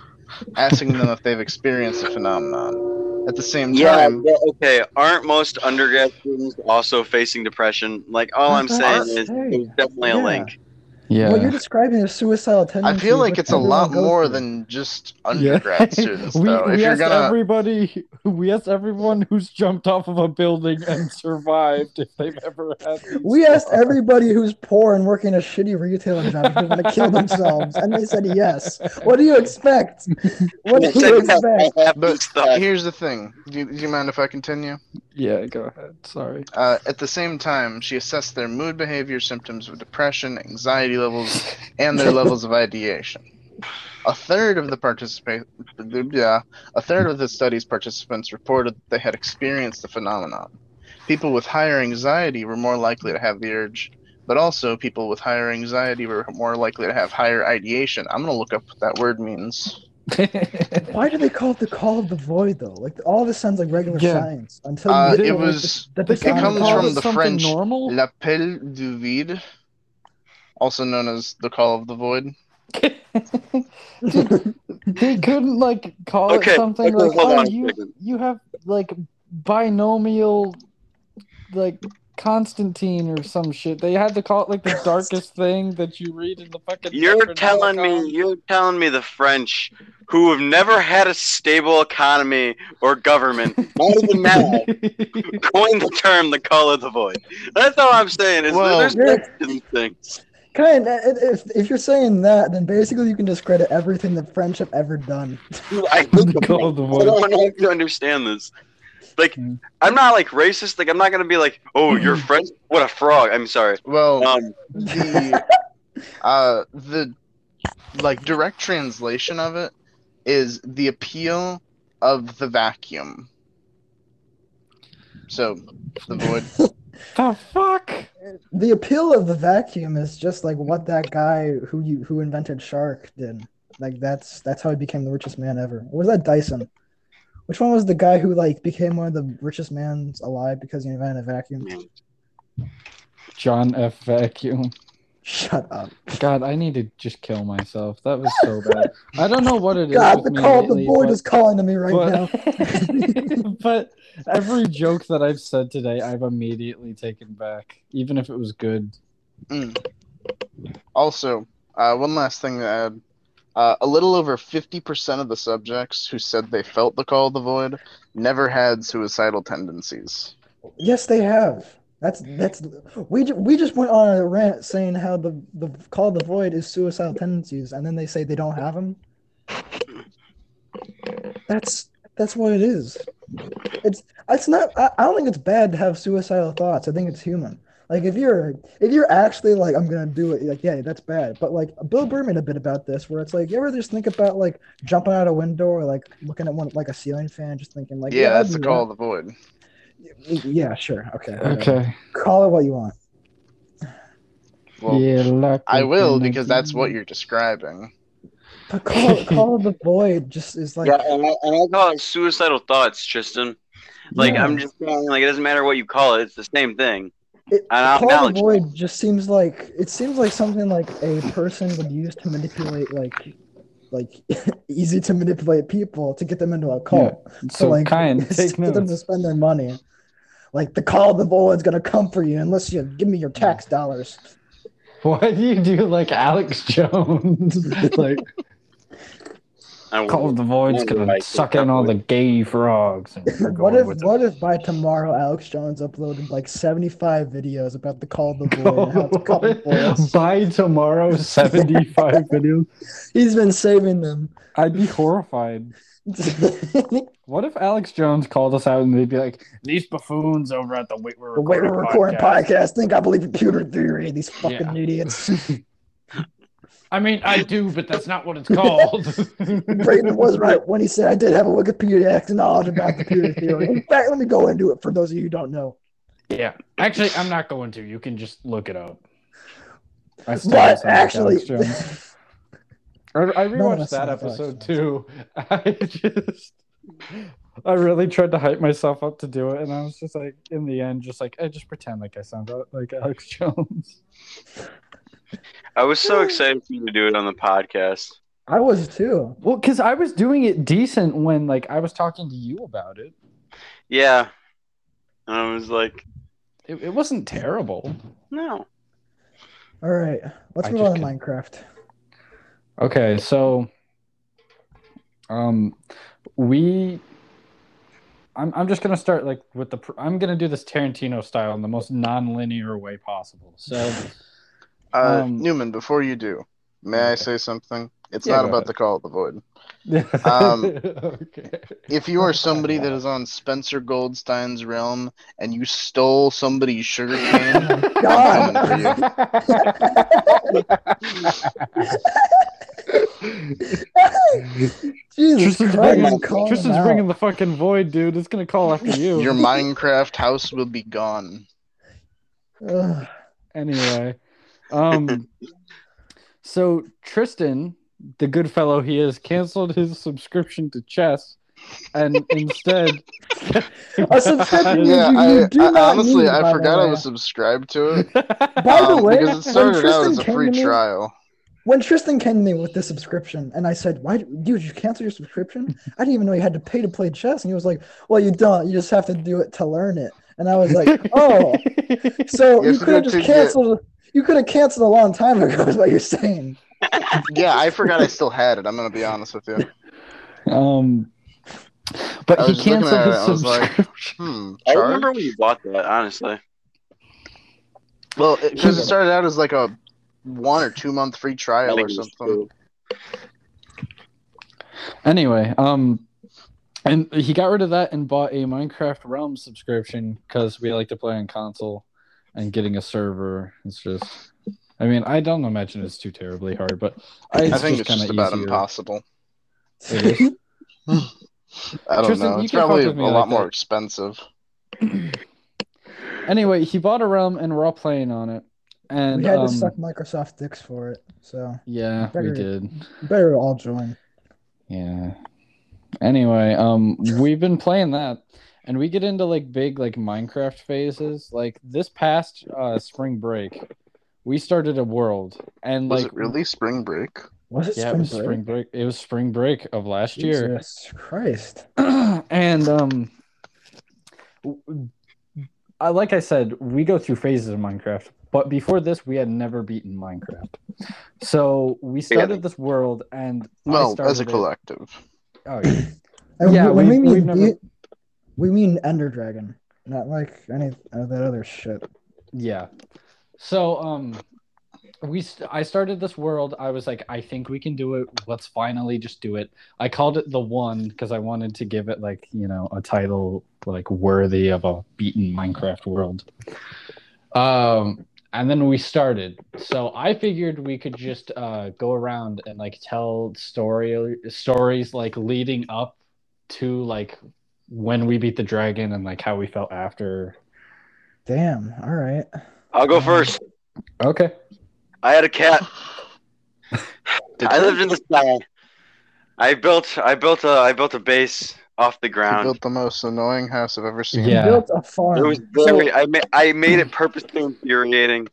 asking them if they've experienced the phenomenon. At the same
Yeah,
time,
well, okay. Aren't most undergrad students also facing depression? Like, all I'm saying is
they?
there's definitely a
Yeah.
link.
Yeah.
What you're describing is suicidal
tendency.
I
feel like it's a lot more
through.
than just
Yeah.
undergrad students,
we,
though.
we
If you're
asked
gonna,
everybody we asked everyone who's jumped off of a building and survived if they've ever had these
We asked
thoughts.
everybody who's poor and working a shitty retailer job if they want to kill themselves, and they said yes. What do you expect? What do you expect?
But here's the thing. Do you, do you mind if I continue?
Yeah, go ahead. Sorry.
Uh, at the same time, she assessed their mood behavior, symptoms of depression, anxiety levels, and their levels of ideation. A third of the participate, yeah, a third of the study's participants reported that they had experienced the phenomenon. People with higher anxiety were more likely to have the urge, but also people with higher anxiety were more likely to have higher ideation. I'm gonna look up what that word means.
Why do they call it the call of the void though? Like all this sounds like regular
Yeah.
science until
Uh, it
to, like,
was-
the,
They
the
couldn't
comes from the
something
French
normal.
L'appel du vide, also known as the call of the void.
they couldn't like call
Okay,
it something
okay,
like oh you you have like binomial like Constantine or some shit. They had to call it like the darkest thing that you read in the fucking.
You're telling me, you're telling me the French, who have never had a stable economy or government, not even now, coined the term "the call of the void." That's all I'm saying. Is
Well-
there's
You're-
links to these things.
kind. If if you're saying that, then basically you can discredit everything that French have ever done.
I
The call of the
I don't know if you understand this. Like,
Hmm.
I'm not like racist. Like, I'm not gonna be like, "Oh, you're French? What a frog!" I'm sorry.
Well,
Um,
the uh the like direct translation of it is the appeal of the vacuum. So the void.
The fuck?
The appeal of the vacuum is just like what that guy who you who invented Shark did. Like that's that's how he became the richest man ever. Or was that Dyson? Which one was the guy who like became one of the richest mans alive because he invented a vacuum?
John F. Vacuum.
Shut up.
God, I need to just kill myself. That was so bad. I don't know what it is.
God,
with
the
me
call of the
lately,
void
but-
is calling to me right now.
but, but every joke that I've said today, I've immediately taken back, even if it was good.
Mm. Also, uh, one last thing to add. Uh, a little over 50% of the subjects who said they felt the call of the void never had suicidal tendencies.
Yes, they have. That's that's we ju- we just went on a rant saying how the the call of the void is suicidal tendencies, and then they say they don't have them. That's that's what it is. It's it's not. I, I don't think it's bad to have suicidal thoughts. I think it's human. Like if you're if you're actually like I'm gonna do it, like yeah, that's bad. But like Bill Burr made a bit about this, where it's like you ever just think about like jumping out a window or like looking at one like a ceiling fan, just thinking like
yeah,
I'd
that's the
do
call of the void.
Yeah, sure, okay, whatever.
Okay.
Call it what you want.
Well,
yeah, lucky
I will because that's what you're describing.
But call call of the void just is like
yeah, and I, and I call it suicidal thoughts, Tristan. Like
Yeah.
I'm just saying, like it doesn't matter what you call it; it's the same thing.
It,
And I'll
Call the Void just seems like it seems like something like a person would use to manipulate like like easy to manipulate people to get them into a cult.
So,
like
kind,
to
take
get them to spend their money. Like the call of the void's gonna come for you unless you give me your tax dollars.
Why do you do like Alex Jones? like
I
Call of the Void's gonna suck in all the gay frogs. And
What if
with
what if by tomorrow Alex Jones uploaded like seventy five videos about the call of the void and how it's a couple
What?
boys?
By tomorrow, 75 videos.
He's been saving them.
I'd be horrified. What if Alex Jones called us out and they'd be like, "These buffoons over at the Wait We're
The way
Recording,
we're recording
podcast.
podcast think I believe in computer theory. These fucking
Yeah.
idiots.
I mean, I do, but that's not what it's called.
Brayden was right when he said I did have a Wikipedia knowledge about computer theory. In fact, let me go into it for those of you who don't know.
Yeah, actually, I'm not going to. You can just look it up. I still
But
sound
actually,
I, I
None
rewatched
us
that
sound Alex
episode too. I just, I really tried to hype myself up to do it, and I was just like, in the end, just like, I just pretend like I sound like Alex Jones.
I was so excited for you to do it on the podcast.
I was too.
Well, because I was doing it decent when like I was talking to you about it.
Yeah, and I was like,
It, it wasn't terrible.
no.
All right, let's
I
move on to Minecraft.
Okay, so um we I'm I'm just gonna start like with the I'm gonna do this Tarantino style in the most non-linear way possible. So
Uh,
Um,
Newman, before you do, may I say something? It's
Yeah,
not about
ahead.
the call of the void.
um, okay.
If you are somebody that is on Spencer Goldstein's realm and you stole somebody's sugar cane,
God. Jesus
Tristan's
Christ,
bringing, Tristan's bringing the fucking void, dude. It's gonna call after you.
your Minecraft house will be gone.
Anyway um so tristan the good fellow he is canceled his subscription to chess and instead
A subscription you-
Yeah,
you
I,
do
I
not
honestly
need, by
I forgot I was subscribed to it.
By the
um,
way,
because it
when
started out as a free
me-
trial.
When Tristan came to me with the subscription, and I said, "Why, dude? You cancel your subscription? I didn't even know you had to pay to play chess." And he was like, "Well, you don't. You just have to do it to learn it." And I was like, "Oh, so
Yes,
you could have
to
just
get-
canceled. You could have canceled a long time ago." Is what you're saying?
Yeah, I forgot I still had it. I'm gonna be honest with you.
um but he canceled
at it,
his
I was like,
subscription
Hmm.
I remember when you bought that, honestly.
Well, because it started out as like a one or two month free trial or something.
anyway um and he got rid of that and bought a minecraft realm subscription because we like to play on console and getting a server is just i mean i don't imagine it's too terribly hard but I,
I think it's
kinda
just about
easier.
impossible.
It is.
I don't
Tristan,
know. It's probably a
with
lot
like
more
that.
expensive.
Anyway, he bought a realm and we're all playing on it. And
we had
um,
to suck Microsoft dicks for it, so
yeah, we did.
better all join.
Yeah. Anyway, um we've been playing that and we get into like big like Minecraft phases. Like this past uh spring break, we started a world and
Was
like
it really spring break?
Was it
yeah,
spring
it was
break?
spring break. It was spring break of last year.
Jesus Christ!
and um I like I said, we go through phases of Minecraft. but before this, we had never beaten Minecraft. So we started this world, and I
Well,
started
as a
it-
collective.
Oh yeah. Yeah,
we, when we
we've- we've never-
beat, we mean Ender Dragon, not like any of that other shit.
Yeah. So um we st- I started this world. I was like I think we can do it. Let's finally just do it. I called it the one because I wanted to give it like, you know, a title like worthy of a beaten Minecraft world. Um and then we started. So I figured we could just uh go around and like tell story stories like leading up to like when we beat the dragon and like how we felt after.
Damn. All right.
I'll go uh, first.
Okay.
I had a cat. I lived in the sky. I built I built a I built a base off the
You
ground.
built the most annoying house I've ever seen.
Yeah.
You built a farm.
It was very I made I made it purposely infuriating.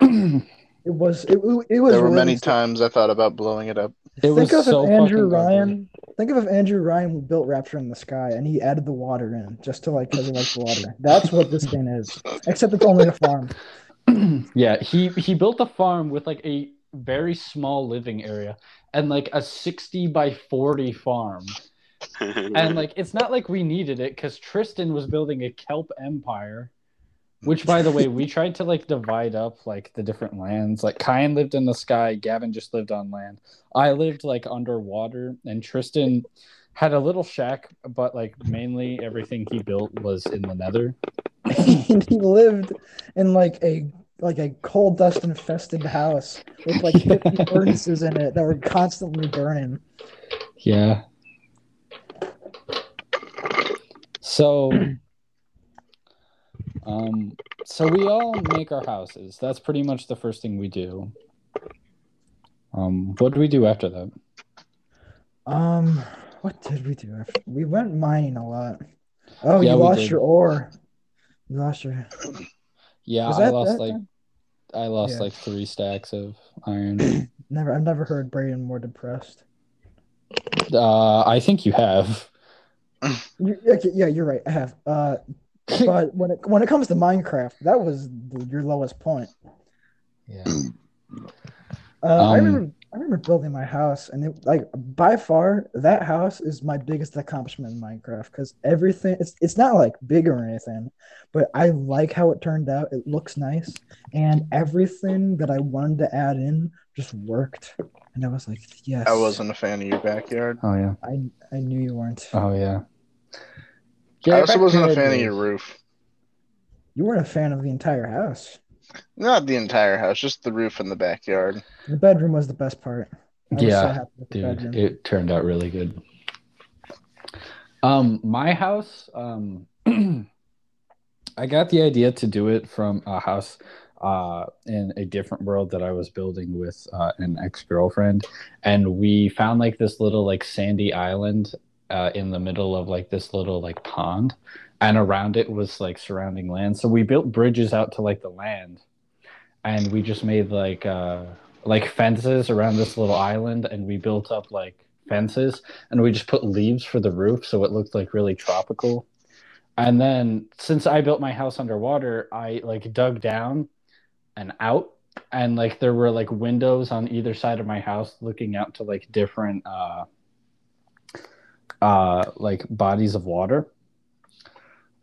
it was. It, it was.
There were
really
many
sick.
times I thought about blowing it up.
It
Think
was
of
so
if Andrew
fucking ugly.
Ryan. Think of if Andrew Ryan built Rapture in the Sky and he added the water in just to like because he likes the water. That's what this thing is. Except it's only a farm.
yeah, he he built a farm with like a very small living area and like a 60 by 40 farm. And like it's not like we needed it cuz Tristan was building a kelp empire. Which by the way, we tried to like divide up like the different lands. Like Kyan lived in the sky, Gavin just lived on land. I lived like underwater and Tristan had a little shack, but like mainly everything he built was in the nether.
and he lived in like a like a coal dust infested house with like 50 furnaces in it that were constantly burning.
Yeah. So, um, so we all make our houses. That's pretty much the first thing we do. Um, what do we do after that?
Um, what did we do? after- We went mining a lot. Oh,
Yeah,
you lost
did.
your ore. You lost your.
Yeah, I lost like? I lost
Yeah.
like three stacks of iron.
Never. I've never heard Braden more depressed.
uh, I think you have.
You, okay, yeah, you're right. I have. Uh, but when it when it comes to Minecraft, that was your lowest point.
Yeah.
Uh, I
Um,
remember I remember building my house, and it, like by far that house is my biggest accomplishment in Minecraft because everything it's it's not like big or anything, but I like how it turned out. It looks nice, and everything that I wanted to add in just worked, and I was like, yes.
I wasn't a fan of your backyard.
Oh yeah.
I I knew you weren't.
Oh yeah.
I also wasn't a fan of your roof.
You weren't a fan of the entire house.
Not the entire house, just the roof and the backyard.
The bedroom was the best part. I was so
Yeah,
happy with
dude,
bedroom.
it turned out really good. Um, my house, um, I got the idea to do it from a house uh in a different world that I was building with uh, an ex-girlfriend and we found like this little like sandy island uh in the middle of like this little like pond and around it was like surrounding land. So we built bridges out to like the land and we just made like uh like fences around this little island and we built up like fences and we just put leaves for the roof so it looked like really tropical. And then since i built my house underwater i like dug down and out and like there were like windows on either side of my house looking out to like different uh uh like bodies of water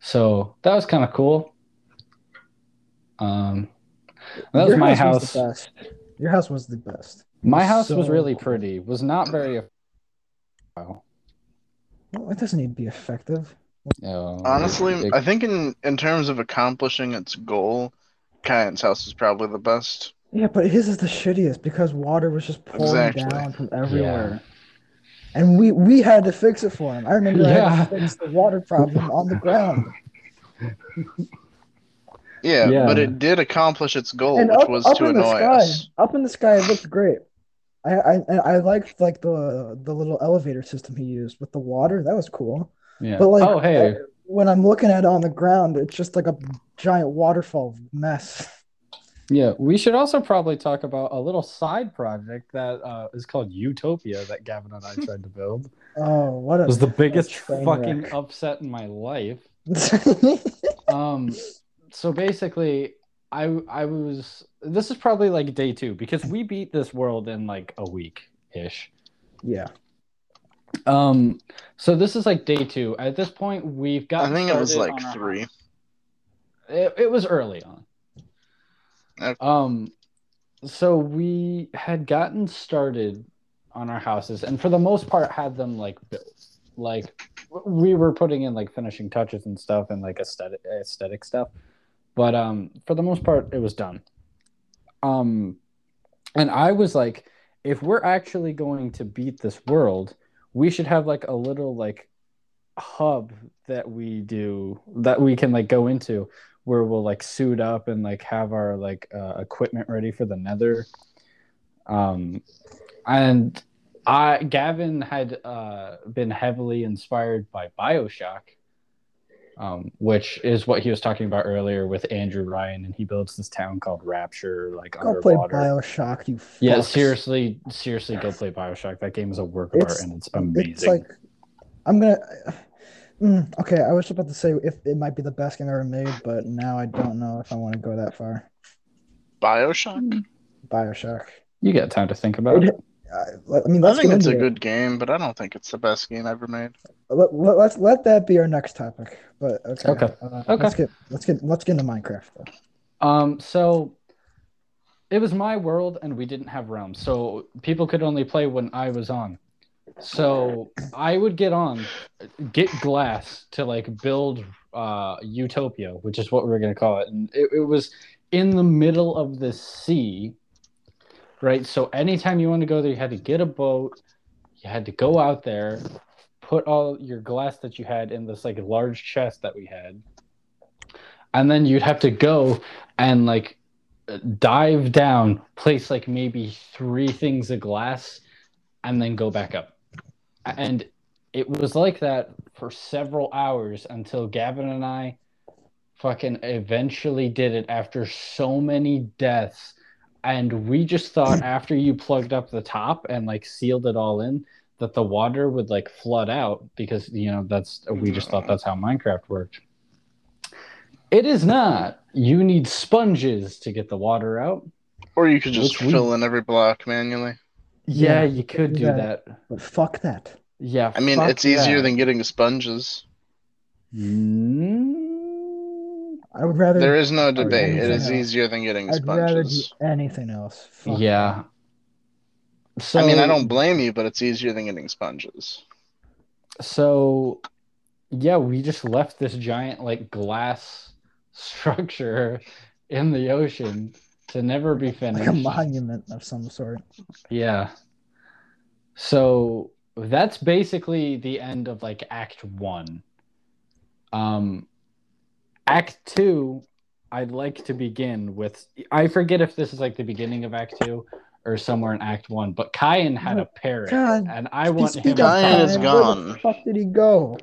so that was kind of cool um that was my
house. Was
house
the best. Your house was the best.
my
was
house was really
cool.
pretty was not very wow
Well, it doesn't need to be effective.
Oh,
Honestly,
big-
I think in in terms of accomplishing its goal, Kyan's house is probably the best.
Yeah, but his is the shittiest because water was just pouring
Exactly.
down from everywhere. And we we had to fix it for him. I remember I
Yeah.
had to fix the water problem on the ground.
Yeah,
Yeah.
but it did accomplish its goal,
and
which
up,
was
up
to
in the
annoy
sky,
us.
up in the sky, it looked great. I I I liked like the the little elevator system he used with the water. That was cool.
yeah.
But like
oh hey
when I'm looking at it on the ground, it's just like a giant waterfall mess.
Yeah, we should also probably talk about a little side project that uh, is called Utopia that Gavin and I tried to build.
Oh, what a
It was the biggest fucking
wreck.
upset in my life. Um, so basically, I I was this is probably like day two because we beat this world in like a week ish.
Yeah.
Um, so this is like day two. At this point, we've got.
I think it was like three.
It, it was early on. Um, so we had gotten started on our houses, and for the most part, had them like built. Like we were putting in like finishing touches and stuff, and like aesthetic aesthetic stuff. But um, for the most part, it was done. Um, and I was like, if we're actually going to beat this world, we should have like a little like hub that we do that we can like go into where we'll like suit up and like have our like uh, equipment ready for the nether um and i gavin had uh been heavily inspired by bioshock um which is what he was talking about earlier with andrew ryan and he builds this town called rapture like
Go play
underwater
Bioshock, you
yeah, seriously, seriously, go play Bioshock. That game is a work of
It's-
art and it's amazing.
It's like I'm gonna. Mm, okay, I was about to say if it might be the best game ever made, but now I don't know if I want to go that far.
Bioshock.
Bioshock.
you got time to think about
It-
it.
I, I mean,
I think it's a
it.
good game, but I don't think it's the best game ever made.
Let, let, let's let that be our next topic. But okay,
Okay.
uh,
Okay.
Let's get let's get let's get into Minecraft. Though.
Um, so it was my world, and we didn't have realms, so people could only play when I was on. So I would get on, get glass to like build uh, Utopia, which is what we are gonna call it, and it, it was in the middle of the sea, right? So anytime you want to go there, you had to get a boat, you had to go out there, put all your glass that you had in this like large chest that we had, and then you'd have to go and like dive down, place like maybe three things of glass, and then go back up. And it was like that for several hours until Gavin and I fucking eventually did it after so many deaths. And we just thought after you plugged up the top and like sealed it all in, that the water would like flood out because you know that's we just thought that's how Minecraft worked. It is not. You need sponges to get the water out.
Or you could just
Which we-
fill in every block manually.
Yeah,
Yeah,
you could
do
do
that.
that.
But fuck that.
Yeah.
I mean, it's easier
that.
than getting sponges.
Mm,
I would rather.
There is no debate. It is
anything
easier than getting
I'd rather do
sponges.
anything else. Fuck
yeah. So
I mean, I don't blame you, but it's easier than getting sponges.
So yeah, we just left this giant like glass structure in the ocean to never be finished.
Like a monument of some sort.
Yeah. So that's basically the end of like Act One. Um, Act Two, I'd like to begin with. I forget if this is like the beginning of Act Two or somewhere in Act One, but Kyan had a parrot,
God,
and I want
Speak
him.
of
to
Kyan is
about-
Where
gone.
the fuck did he go?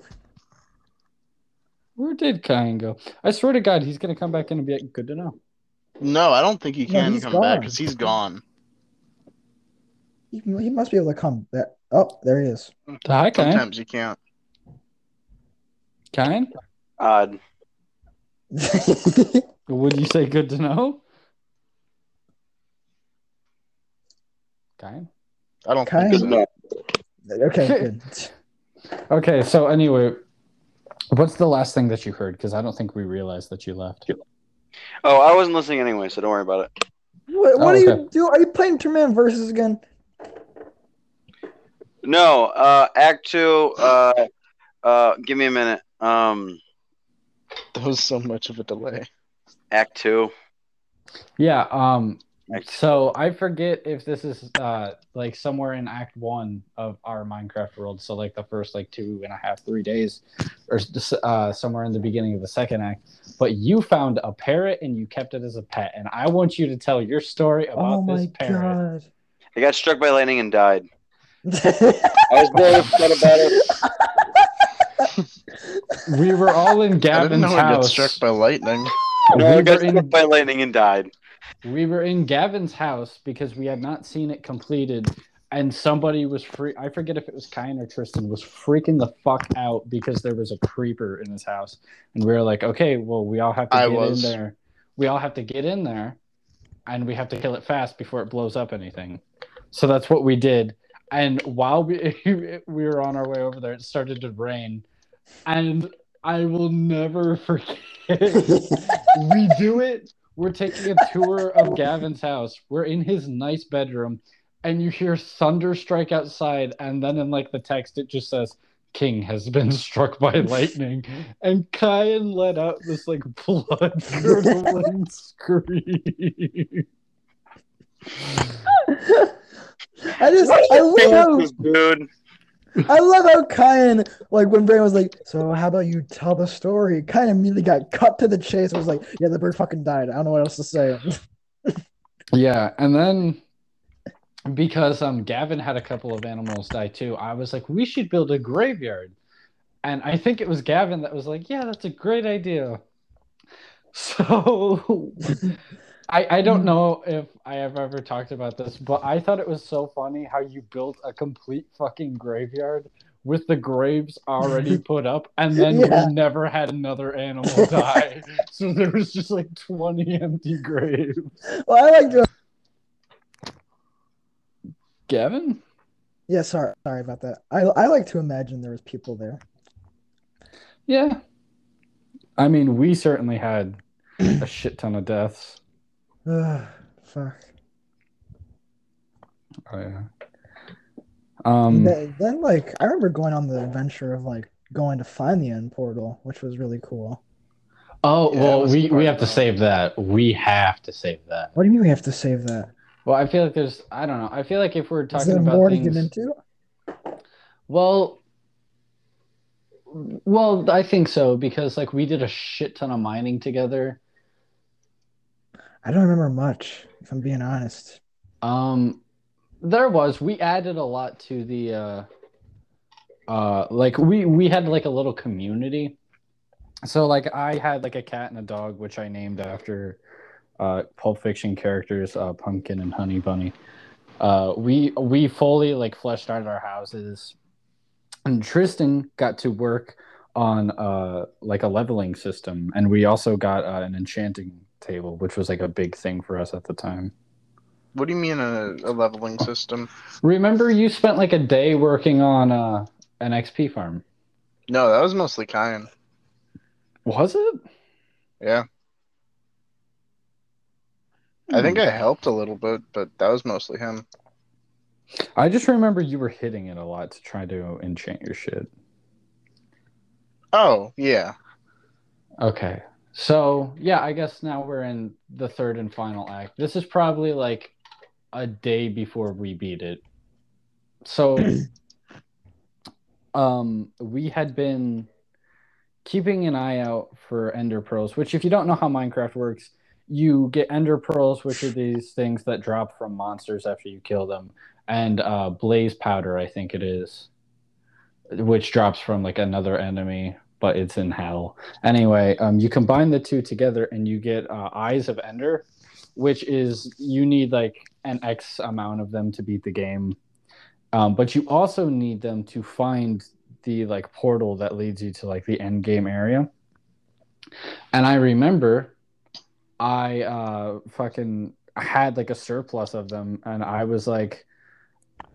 Where did Kyan go? I swear to God, he's gonna come back in and be like, good to know.
No, I don't think he can
he's
come back because he's gone.
He, he must be able to come back. Oh, there he is.
Hi, Kyan.
Sometimes he can't.
Kyan,
Odd.
would you say good to know? Kyan.
I don't
Kind
think so.
Okay, good.
Okay, so anyway, what's the last thing that you heard? Because I don't think we realized that you left.
Oh, I wasn't listening anyway, so don't worry about it.
What, what
Oh,
are you do? Are you playing Two Versus again?
No, uh, Act Two. Uh, uh, give me a minute. Um,
There was so much of a delay.
Act Two.
Yeah. Um.
Act-
So I forget if this is uh like somewhere in Act One of our Minecraft world. So like the first like two and a half, three days, or uh somewhere in the beginning of the second act. But you found a parrot and you kept it as a pet, and I want you to tell your story about
Oh
this
my
parrot.
I got struck by lightning and died. I was very upset about it.
We were all in
I didn't
Gavin's
know he got struck by lightning.
No, I
we
got
were in
struck by lightning and died.
We were in Gavin's house because we had not seen it completed, and somebody was free. I forget if it was Kyan or Tristan was freaking the fuck out because there was a creeper in his house, and we were like, okay, well, we all have to
I
get
was.
in there. we all have to get in there and we have to kill it fast before it blows up anything. So that's what we did. And while we we were on our way over there, it started to rain. And I will never forget. we do it. We're taking a tour of Gavin's house. We're in his nice bedroom, and you hear thunder strike outside, and then in like the text, it just says, King has been struck by lightning, and Kyan let out this like blood curdling scream.
I just I love how
dude.
I love how Kyan like when Brain was like, so how about you tell the story? Kyan immediately got cut to the chase. It was like, yeah, the bird fucking died. I don't know what else to say.
Yeah, and then because um Gavin had a couple of animals die too, I was like, we should build a graveyard. And I think it was Gavin that was like, yeah, that's a great idea. So I I don't mm. know if I have ever talked about this, but I thought it was so funny how you built a complete fucking graveyard with the graves already put up, and then
Yeah.
we never had another animal die. so there was just like 20 empty graves.
well, I like to.
Gavin?
Yeah, sorry, sorry about that. I I like to imagine there was people there.
Yeah. I mean, we certainly had a shit ton of deaths.
Ugh, fuck.
Oh yeah. Um
then, then, like, I remember going on the adventure of like going to find the end portal, which was really cool.
Oh
Yeah,
well we, we have to
that.
save that. We have to save that.
What do you mean we have to save that?
Well, I feel like there's I don't know. I feel like if we're
Is
talking
there
about
more
things
to get into?
Well well, I think so because like we did a shit ton of mining together.
I don't remember much, if I'm being honest.
Um, there was. We added a lot to the uh, uh, like we we had like a little community. So like I had like a cat and a dog, which I named after uh, Pulp Fiction characters, uh, Pumpkin and Honey Bunny. Uh, we we fully like fleshed out our houses, and Tristan got to work on uh like a leveling system, and we also got uh, an enchanting table, which was like a big thing for us at the time.
What do you mean a, a leveling system?
Remember, you spent like a day working on uh, an XP farm.
No, that was mostly Kyan.
Was it?
Yeah, I think
Hmm.
I helped a little bit, but that was mostly him.
I just remember you were hitting it a lot to try to enchant your shit.
Oh, yeah.
Okay. So, yeah, I guess now we're in the third and final act. This is probably like a day before we beat it. So, um, we had been keeping an eye out for ender pearls, which, if you don't know how Minecraft works, you get ender pearls, which are these things that drop from monsters after you kill them, and uh, blaze powder, I think it is, which drops from like another enemy, but it's in hell. Anyway, um, you combine the two together and you get uh, Eyes of Ender, which is you need like an X amount of them to beat the game. Um, but you also need them to find the like portal that leads you to like the end game area. And I remember I uh, fucking had like a surplus of them, and I was like,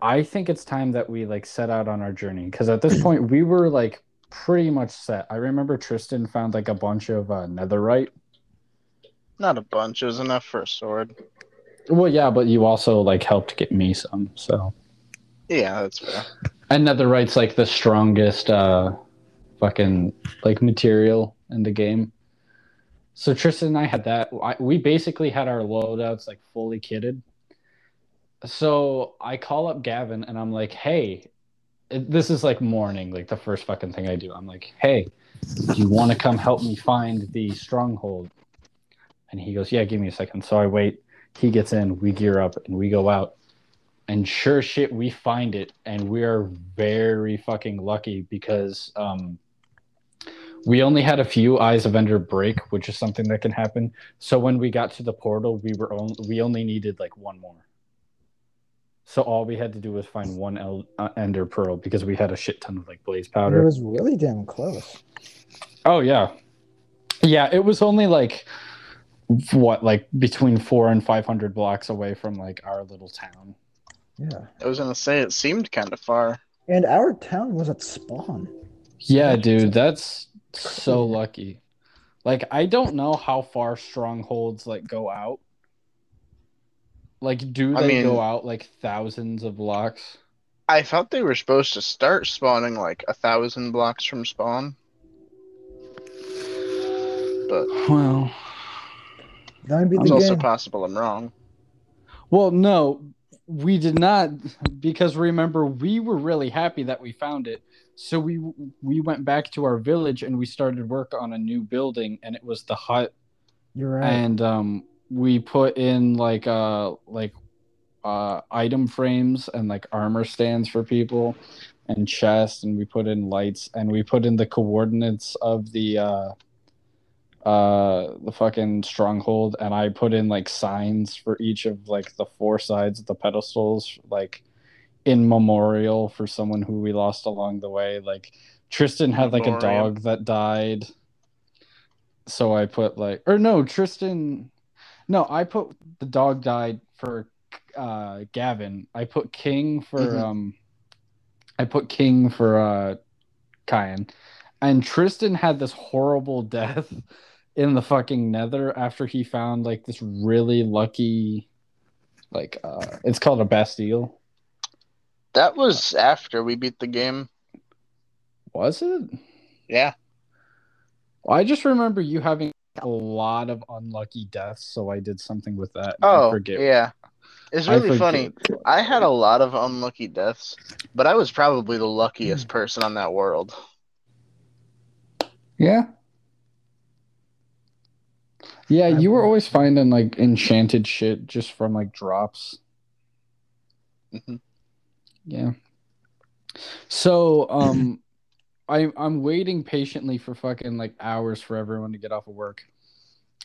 I think it's time that we like set out on our journey because at this point we were like pretty much set. I remember Tristan found like a bunch of uh, netherite.
Not a bunch. It was enough for a sword.
Well, yeah, but you also like helped get me some. So,
Yeah, that's fair.
and netherite's like the strongest uh, fucking like material in the game. So Tristan and I had that. I, we basically had our loadouts like fully kitted. So I call up Gavin and I'm like, "Hey, it, this is like morning, like the first fucking thing I do. I'm like, "Hey, do you want to come help me find the stronghold?" And he goes, "Yeah, give me a second. So I wait. He gets in. We gear up and we go out. And sure shit, we find it, and we are very fucking lucky because um, we only had a few eyes of ender break, which is something that can happen. So when we got to the portal, we were on, we only needed like one more. So all we had to do was find one el- uh, ender pearl because we had a shit ton of like blaze powder.
It was really damn close.
Oh yeah, yeah. It was only like what like between four and five hundred blocks away from like our little town.
Yeah.
I was gonna say it seemed kind of far.
And our town was at spawn.
Yeah,
That's-
dude, that's so lucky. Like I don't know how far strongholds like go out. Like do
I
they
mean-
go out like thousands of blocks?
I thought they were supposed to start spawning like a thousand blocks from spawn. But
Well,
That would be
it's
the
also
game.
possible I'm wrong.
well, no, we did not because remember we were really happy that we found it. So we we went back to our village and we started work on a new building and it was the hut
You're right.
and um we put in like uh like uh item frames and like armor stands for people and chests and we put in lights and we put in the coordinates of the uh uh the fucking stronghold and i put in like signs for each of like the four sides of the pedestals like in memorial for someone who we lost along the way. Like tristan had like a dog that died. So i put like or no tristan no i put the dog died for uh gavin i put king for
Mhm.
um i put king for uh Kyan. And Tristan had this horrible death in the fucking nether after he found like this really lucky like uh it's called a bastille.
That was after we beat the game.
Was it?
Yeah.
I just remember you having a lot of unlucky deaths, so I did something with that.
Oh, yeah. It's really funny. I had a lot of unlucky deaths, but I was probably the luckiest person on that world.
Yeah. Yeah, you were always finding like enchanted shit just from like drops.
Mhm.
Yeah. So, um, I I'm waiting patiently for fucking like hours for everyone to get off of work,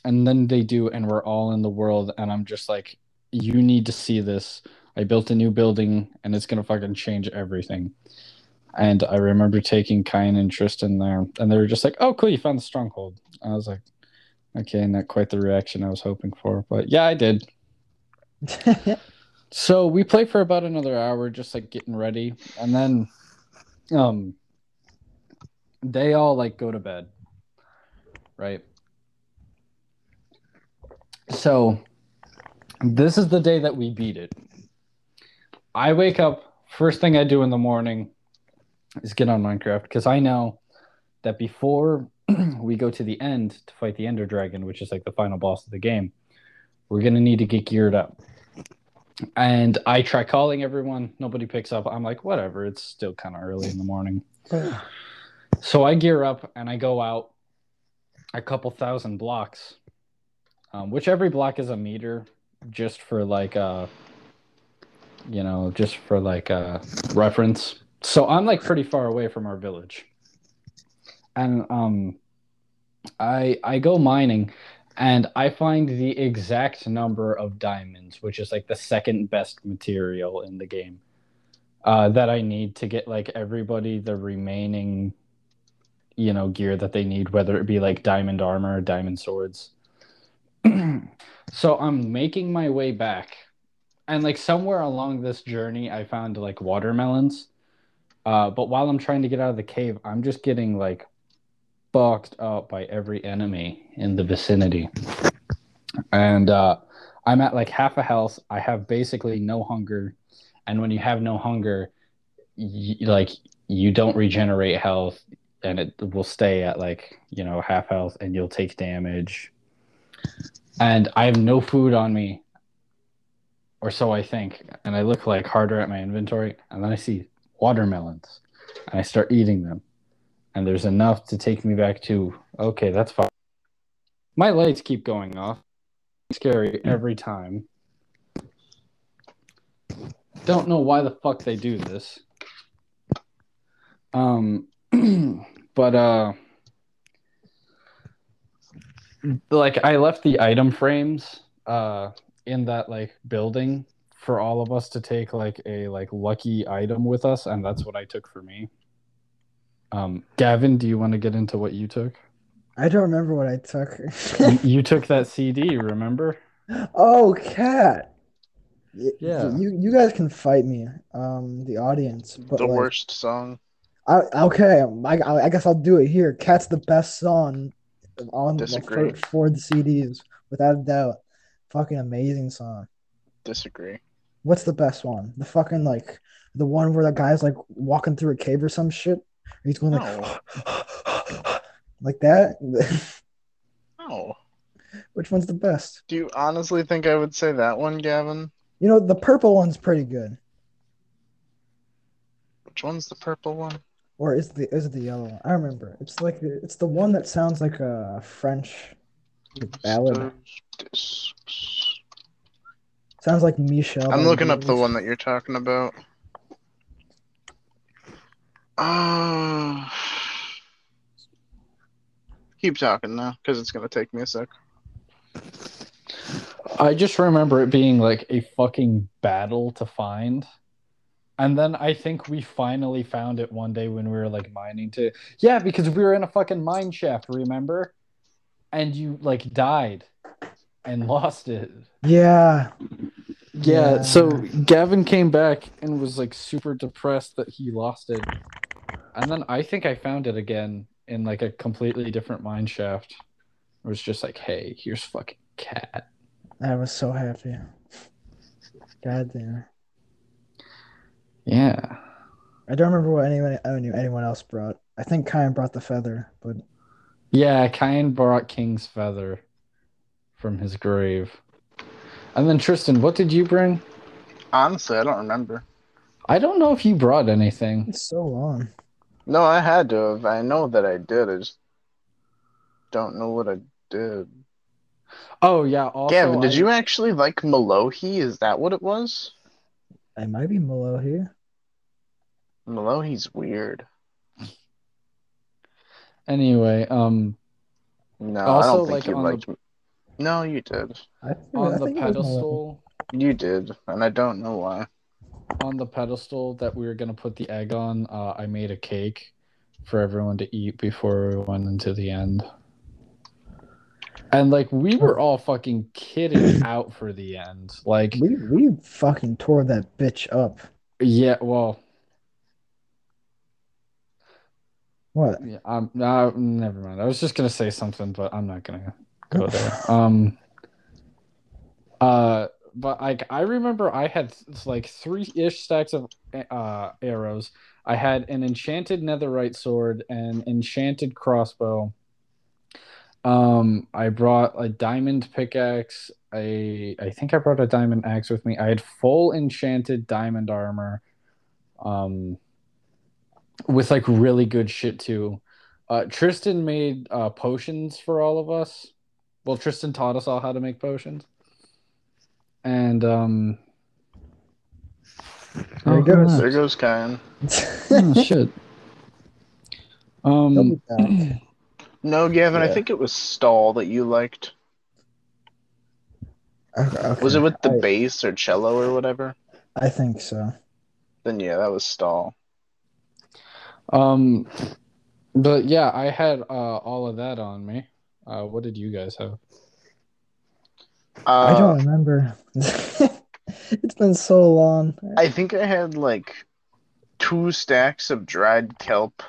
and then they do, and we're all in the world, and I'm just like, you need to see this. I built a new building, and it's gonna fucking change everything. And I remember taking Kyan and Tristan there, and they were just like, "Oh, cool, you found the stronghold." I was like, "Okay, not quite the reaction I was hoping for, but yeah, I did." So we play for about another hour, just like getting ready, and then, um, they all like go to bed, right? So, this is the day that we beat it. I wake up. First thing I do in the morning is get on Minecraft because I know that before we go to the end to fight the Ender Dragon, which is like the final boss of the game, we're gonna need to get geared up. And I try calling everyone, nobody picks up. I'm like, whatever, it's still kind of early in the morning. So I gear up and I go out a couple thousand blocks, um, which every block is a meter, just for like uh, you know, just for like uh, reference. So I'm like pretty far away from our village, and um, I I go mining, and I find the exact number of diamonds, which is like the second best material in the game, uh, that I need to get like everybody the remaining, you know, gear that they need, whether it be like diamond armor, diamond swords. so I'm making my way back, and like somewhere along this journey, I found like watermelons. Uh, but while I'm trying to get out of the cave, I'm just getting like fucked up by every enemy in the vicinity. And uh, I'm at like half a health. I have basically no hunger. And when you have no hunger, like you don't regenerate health and it will stay at like, you know, half health and you'll take damage. And I have no food on me. Or so I think. And I look like harder at my inventory and then I see watermelons and I start eating them and there's enough to take me back to okay that's fine my lights keep going off scary every time don't know why the fuck they do this um but uh like i left the item frames uh in that like building for all of us to take like a like lucky item with us and that's what i took for me um gavin do you want to get into what you took
I don't remember what I took.
you, you took that CD, remember?
oh, cat.
Yeah.
You you guys can fight me, um, the audience. But
the
like,
worst song.
I, okay, I, I guess I'll do it here. Cat's the best song on
Disagree.
for, for the CDs, without a doubt. Fucking amazing song.
Disagree.
What's the best one? The fucking like the one where the guy's like walking through a cave or some shit. He's going like
No.
like that.
No.
Which one's the best?
Do you honestly think I would say that one, Gavin?
You know, the purple one's pretty good.
Which one's the purple one?
Or is the is the yellow one? I remember. It's like it's the one that sounds like a French ballad. Sounds like Michel.
I'm looking up the one that you're talking about. Uh, keep talking now, because it's gonna take me a sec.
I just remember it being like a fucking battle to find. And then I think we finally found it one day when we were like mining to Yeah, because we were in a fucking mine shaft, remember? And you like died and lost it.
Yeah.
Yeah,
Yeah.
so Gavin came back and was like super depressed that he lost it. And then I think I found it again in like a completely different mine shaft. It was just like, hey, here's fucking cat.
I was so happy. God damn.
Yeah.
I don't remember what anyone I knew anyone else brought. I think Kyan brought the feather, but
Yeah, Kyan brought King's feather from his grave. And then Tristan, what did you bring?
Honestly, I don't remember.
I don't know if you brought anything.
it's so long.
No, I had to have. I know that I did. I just don't know what I did.
Oh yeah, also
Gavin, did
I-
you actually like Mellohi? Is that what it was?
I might be Malo here.
Mellohi's weird.
Anyway, um
No, I don't think
like,
you
on the-
liked. No, you did.
I think, I
on the
think it was Malo.
pedestal
You did, and I don't know why.
on the pedestal that we were gonna put the egg on, uh, I made a cake for everyone to eat before we went into the end. And like we were all fucking kidding out for the end. Like
We we fucking tore that bitch up.
yeah, well,
What?
yeah, um, no, never mind. I was just gonna say something, but I'm not gonna go there. Um, uh, but like I remember, I had like three ish stacks of uh arrows. I had an enchanted netherite sword, an enchanted crossbow. Um, I brought a diamond pickaxe. I I think I brought a diamond axe with me. I had full enchanted diamond armor. Um, with like really good shit too. Uh, Tristan made uh, potions for all of us. Well, Tristan taught us all how to make potions. And um,
There
oh,
goes.
There goes Kyan.
oh, shit. Um,
be back.
No, Gavin, I think it was Stal that you liked.
Okay, okay.
Was it with the
I,
bass or cello or whatever?
I think so.
Then yeah, that was Stal.
um, but yeah, I had uh, all of that on me. Uh, what did you guys have?
I
Uh,
don't remember. it's been so long.
I think I had like two stacks of dried kelp.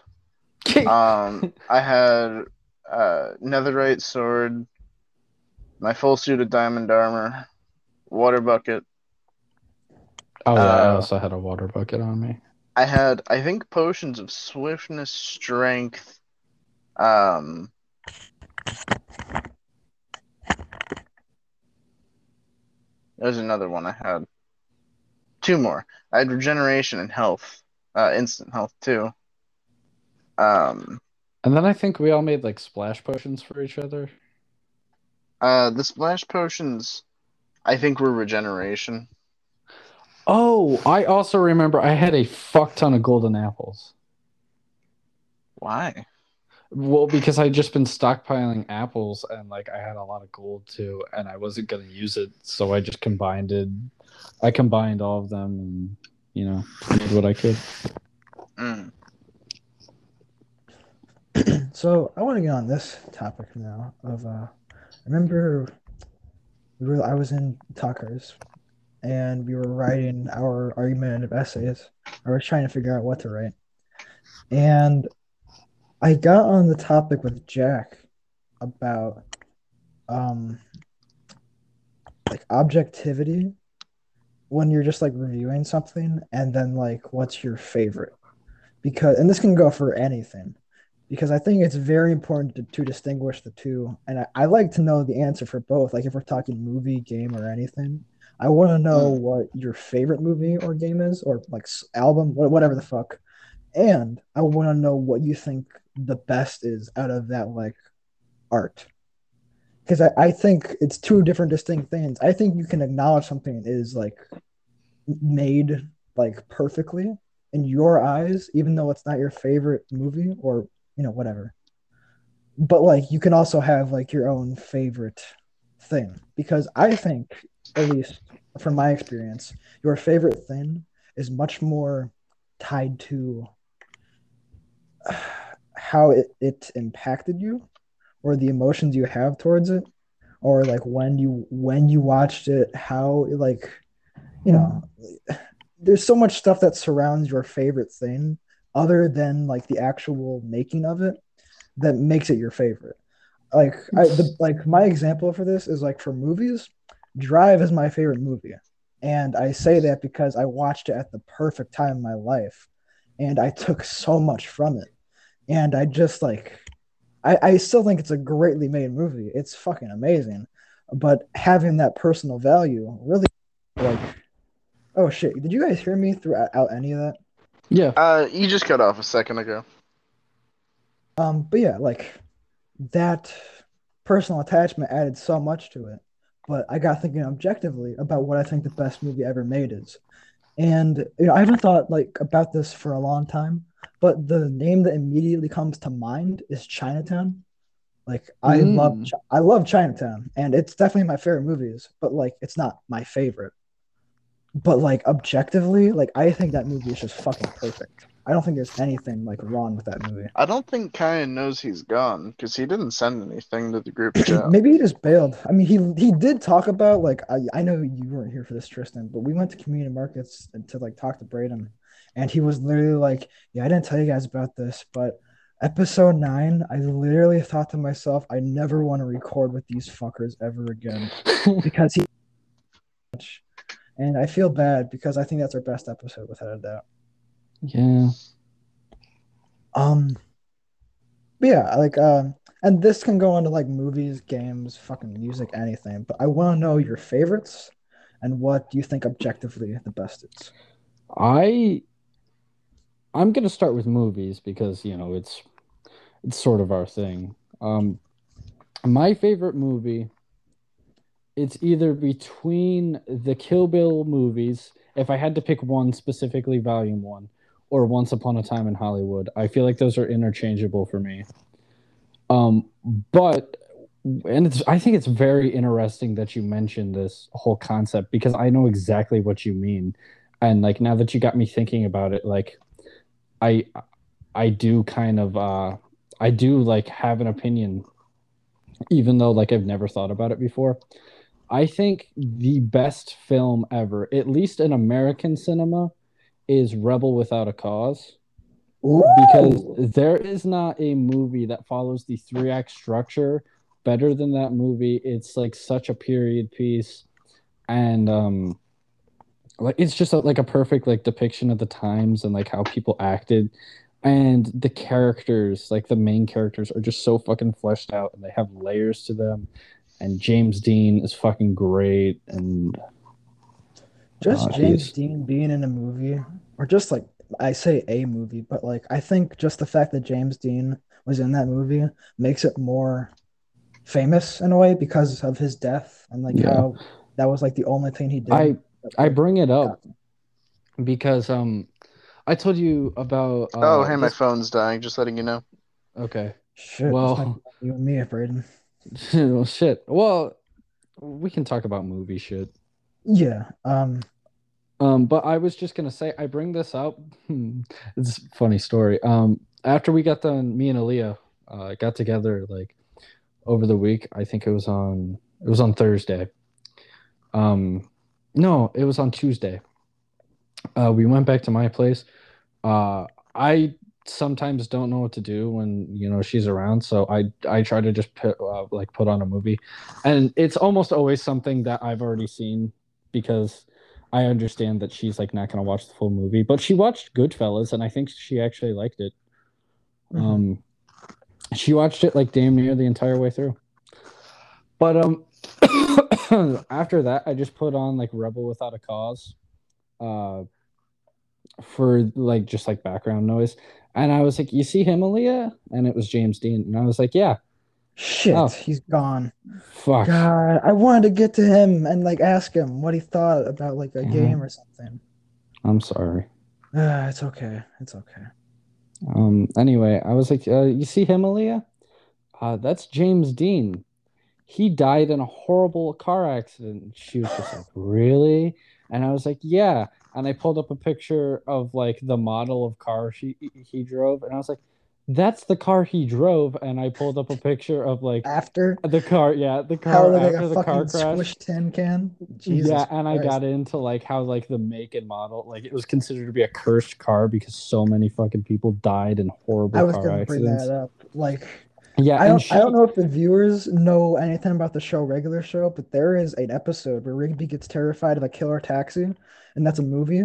Um, I had uh, netherite sword, my full suit of diamond armor, water bucket.
oh, yeah, I
uh,
also had a water bucket on me.
I had, I think, potions of swiftness, strength. Um, there's another one I had. Two more. I had regeneration and health, uh, instant health too. Um,
And then I think we all made like splash potions for each other.
uh, the splash potions, I think, were regeneration.
Oh, I also remember I had a fuck ton of golden apples.
Why?
Well, because I'd just been stockpiling apples and like I had a lot of gold too, and I wasn't gonna use it, so I just combined it. I combined all of them and you know did what I could.
Mm.
so I want to get on this topic now. Of uh, I remember we were I was in Tucker's, and we were writing our argumentative essays. I was trying to figure out what to write, and I got on the topic with Jack about um like objectivity when you're just like reviewing something and then like what's your favorite because and this can go for anything because i think it's very important to, to distinguish the two. And I, I like to know the answer for both. Like if we're talking movie game or anything i want to know hmm. what your favorite movie or game is or like album whatever the fuck. And i want to know what you think the best is out of that like art. Because I, I think it's two different distinct things. I think you can acknowledge something is like made like perfectly in your eyes even though it's not your favorite movie or you know whatever. But like you can also have like your own favorite thing. Because i think at least from my experience your favorite thing is much more tied to how it, it impacted you or the emotions you have towards it or like when you when you watched it how like you know there's so much stuff that surrounds your favorite thing other than like the actual making of it that makes it your favorite like I, the, like my example for this is like for movies drive is my favorite movie and i say that because i watched it at the perfect time in my life and i took so much from it and i just like I, I still think it's a greatly made movie. It's fucking amazing. But having that personal value really like oh shit. Did you guys hear me throughout any of that?
Yeah.
Uh, you just cut off a second ago.
Um, but yeah, like that personal attachment added so much to it. But I got thinking objectively about what I think the best movie ever made is. And you know, I haven't thought like about this for a long time, but the name that immediately comes to mind is Chinatown. Like I
Mm.
love I love Chinatown and it's definitely my favorite movies, but like it's not my favorite. But like objectively, like I think that movie is just fucking perfect. I don't think there's anything like wrong with that movie.
I don't think Kyan knows he's gone because he didn't send anything to the group chat.
Maybe he just bailed. I mean, he he did talk about like I, I know you weren't here for this, Tristan, but we went to community markets and to like talk to Braden, and he was literally like, "Yeah, I didn't tell you guys about this, but episode nine, I literally thought to myself, I never want to record with these fuckers ever again because he." And I feel bad because I think that's our best episode without a doubt.
yeah.
Um, but yeah, like um, and this can go into like movies, games, fucking music, anything. But I want to know your favorites and what you think objectively the best is.
I I'm gonna start with movies because you know it's it's sort of our thing. Um, my favorite movie. It's either between the Kill Bill movies, if I had to pick one specifically, Volume One, or Once Upon a Time in Hollywood. I feel like those are interchangeable for me. Um, but and it's I think it's very interesting that you mentioned this whole concept because I know exactly what you mean and like now that you got me thinking about it like i i do kind of uh i do like have an opinion even though like i've never thought about it before i think the best film ever at least in american cinema is rebel without a cause. Because there is not a movie that follows the three act structure better than that movie. It's like such a period piece. And um like it's just a, like a perfect like depiction of the times and like how people acted. And the characters like the main characters are just so fucking fleshed out and they have layers to them and james dean is fucking great and
just
Oh,
James
he's-
Dean being in a movie, or just like I say a movie, but like I think just the fact that James Dean was in that movie makes it more famous in a way because of his death and like
Yeah.
how that was like the only thing he did.
i i bring it up because um i told you about uh,
oh, hey, my
this-
phone's dying. Just letting you know.
okay
Shit,
Well-
well, you and me, Braden.
well shit well we can talk about movie shit
Yeah. Um.
Um, but I was just gonna say I bring this up. it's a funny story. Um, after we got done, me and Aaliyah uh, got together like over the week. I think it was on it was on Thursday. Um, no, it was on Tuesday. Uh, we went back to my place. Uh, I sometimes don't know what to do when you know she's around, so I I try to just put, uh, like put on a movie, and it's almost always something that I've already seen because I understand that she's like not gonna watch the full movie, but she watched Goodfellas, and I think she actually liked it.
Mhm.
Um, she watched it like damn near the entire way through. But um, after that, I just put on like Rebel Without a Cause, uh, for like just like background noise, and I was like, "You see him, Aaliyah?" And it was James Dean, and I was like, "Yeah,
Shit,
Oh.
he's gone.
fuck."
God, I wanted to get to him and like ask him what he thought about like a
Mhm.
game or something.
I'm sorry.
Ah, it's okay. It's okay.
Um. Anyway, I was like, uh, "You see him, Aaliyah? Uh, that's James Dean. He died in a horrible car accident." She was just like, "Really?" And I was like, "Yeah." And I pulled up a picture of like the model of car she he drove, and I was like, "That's the car he drove." And I pulled up a picture of like
After
the car, yeah, the car
like
after
a
the car crash.
tin can. Jesus
yeah, and I got into like how like the make and model, like it was considered to be a cursed car because so many fucking people died in horrible
I was gonna bring that up. Like
Yeah,
I don't
she,
I don't know if the viewers know anything about the show regular show, but there is an episode where Rigby gets terrified of a killer taxi, and that's a movie.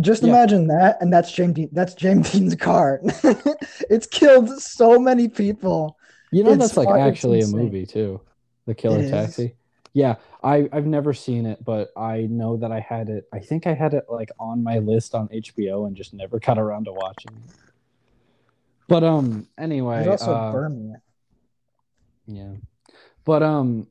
Just
Yeah.
imagine that, and that's James Dean, that's James Dean's car. it's killed so many people.
You know
it's
that's like actually a movie too, The Killer
It is?
Taxi. Yeah, I I've never seen it, but I know that I had it. I think I had it like on my list on HBO and just never got around to watching it. But um, anyway,
There's also
uh,
Burmy.
Yeah. But um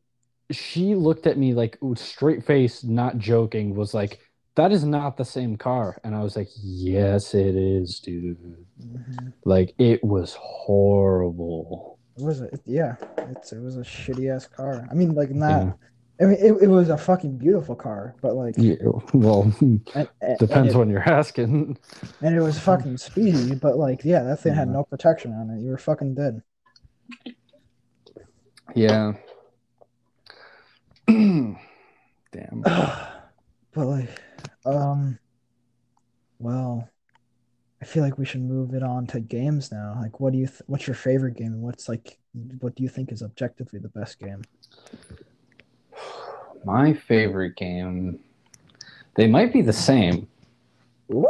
she looked at me like straight face, not joking, was like, that is not the same car. And I was like, Yes, it is, dude.
Mhm.
Like it was horrible.
It was a yeah, it's it was a shitty ass car. I mean, like not.
Yeah.
I mean, it, it was a fucking beautiful car, but like,
Yeah, well,
and, and- and
depends
it,
when you're asking.
and it was fucking speedy, but like, yeah, that thing had no protection on it. You were fucking dead.
Yeah. Damn.
but like, um, well, I feel like we should move it on to games now. Like, what do you? Th- what's your favorite game, and what's like, what do you think is objectively the best game?
My favorite game. They might be the same
Ooh,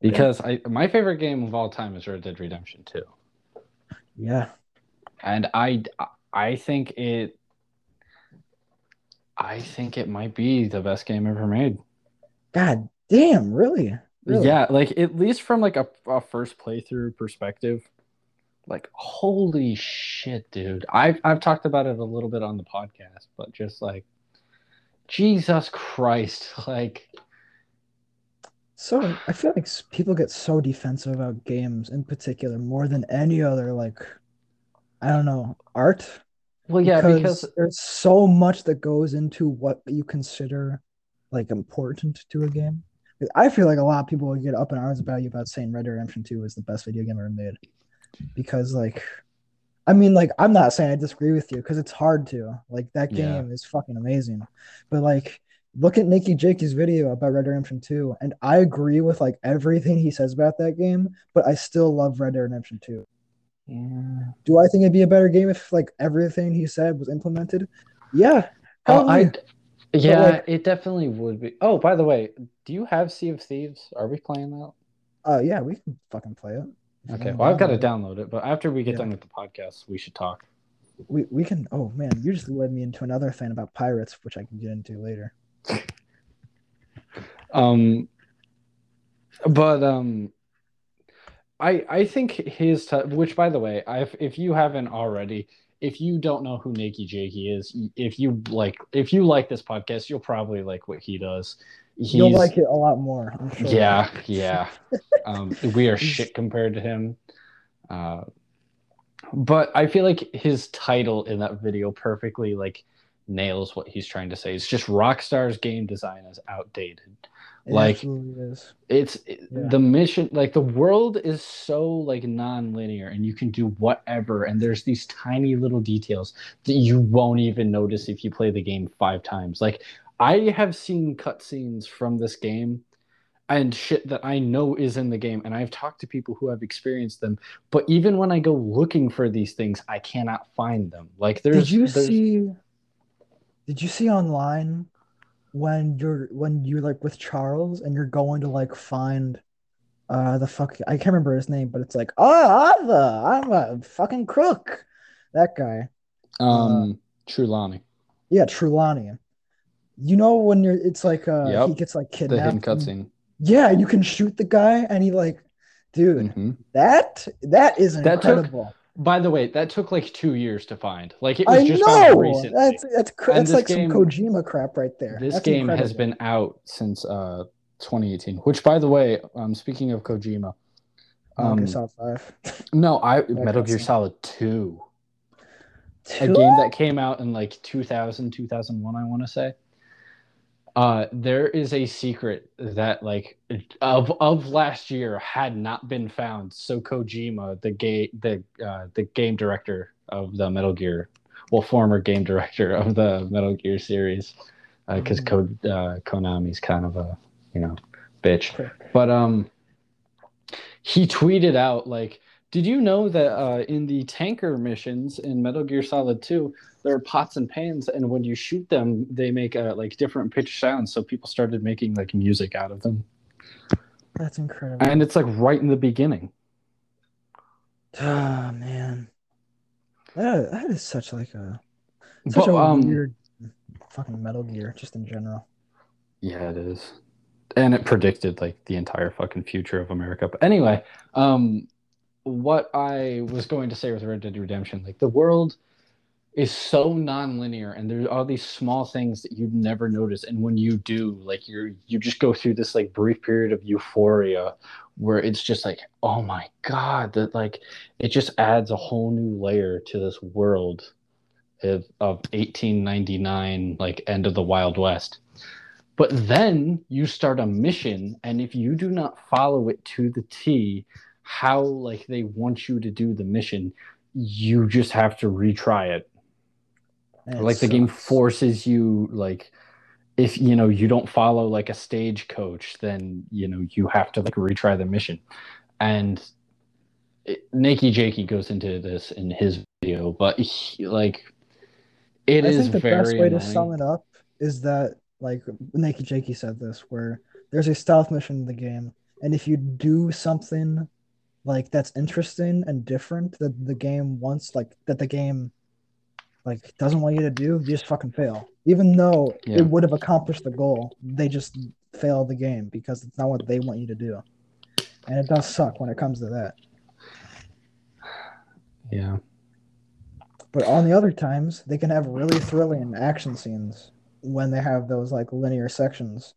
because I my favorite game of all time is Red Dead Redemption 2.
yeah,
and I I think it I think it might be the best game ever made.
God damn, really? Really?
Yeah, like at least from like a, a first playthrough perspective. Like holy shit, dude. I've I've talked about it a little bit on the podcast, but just like Jesus Christ, like
So I feel like people get so defensive about games in particular more than any other like I don't know, art.
well yeah, because
there's so much that goes into what you consider like important to a game. I feel like a lot of people would get up in arms about you about saying Red Dead Redemption 2 is the best video game ever made. Because like I mean like I'm not saying I disagree with you because it's hard to. Like that
Yeah.
game is fucking amazing. But like look at Nakey Jakey's video about Red Dead Redemption 2 and I agree with like everything he says about that game, but I still love Red Dead Redemption 2.
yeah.
Do I think it'd be a better game if like everything he said was implemented? Yeah.
Oh, I yeah,
like-
it definitely would be. Oh, by the way, do you have Sea of Thieves? Are we playing that?
Uh, yeah, we can fucking play it. If
Okay, well, I've got to
download
download it, but after we get
Yeah.
done with the podcast, we should talk.
We we can. Oh man, you just led me into another thing about pirates, which I can get into later.
Um, but um, I I think his t- which by the way, I if you haven't already, if you don't know who Nakey Jakey is, if you like if you like this podcast, you'll probably like what he does.
You'll like it a lot more. I'm sure.
Yeah, yeah. um, we are shit compared to him. Uh, but I feel like his title in that video perfectly like nails what he's trying to say. It's just Rockstar's game design is outdated.
It
Like-
is.
it's
Yeah.
the mission like the world is so like non-linear and you can do whatever and there's these tiny little details that you won't even notice if you play the game five times like i have seen cutscenes from this game and shit that i know is in the game and i've talked to people who have experienced them but even when i go looking for these things i cannot find them like there's
Did you
there's-
see? Did you see online when you're when you're like with Charles and you're going to like find uh the fuck I can't remember his name, but it's like oh Ava, I'm a fucking crook. That guy.
um Trelawny
Yeah, Trelawny. You know when you're it's like uh
Yep.
he gets like kidnapped.
the hidden cutscene
Yeah, you can shoot the guy and he like dude,
Mhm.
that that is
That took-
incredible.
By the way, that took like two years to find. Like it was
I
just found
know.
recently.
That's that's cr- that's like
game-
some Kojima crap right there.
this
That's
game has been out since uh 2018. Which, by the way, um, speaking of Kojima,
Metal Gear
um,
Solid Five.
no, I Metal Gear
cutscene.
Solid Two, a game that came out in like 2000, 2001, I want to say. Uh, there is a secret that like of of last year had not been found. So Kojima, the game the uh, the game director of the Metal Gear, well, former game director of the Metal Gear series, because Ko- uh, Konami's kind of a you know bitch. But um, he tweeted out like, "Did you know that uh, in the tanker missions in Metal Gear Solid 2, there are pots and pans, and when you shoot them, they make uh, like different pitch sounds. So people started making like music out of them,
That's incredible.
and it's like right in the beginning.
Ah man, that that is such like a such
But
a
um,
weird fucking Metal Gear just in general.
yeah, it is, and it predicted like the entire fucking future of America. But anyway, um, what I was going to say with Red Dead Redemption, like the world is so non-linear and there's all these small things that you'd never notice. And when you do like you're you just go through this like brief period of euphoria where it's just like oh my god that like it just adds a whole new layer to this world of, of 1899 like end of the wild west. But then you start a mission and if you do not follow it to the t how like they want you to do the mission you just have to retry it.
It
like the game forces you like if you know you don't follow like a stagecoach then you know you have to like retry the mission. And it, Nakey Jakey goes into this in his video but he, like it
I
is
think the best way
annoying.
to sum it up is that like Nakey Jakey said this, where there's a stealth mission in the game, and if you do something like that's interesting and different that the game wants, like that the game like doesn't want you to do, you just fucking fail. Even though
Yeah.
it would have accomplished the goal, they just fail the game because it's not what they want you to do. And it does suck when it comes to that.
yeah
But on the other times, they can have really thrilling action scenes when they have those like linear sections.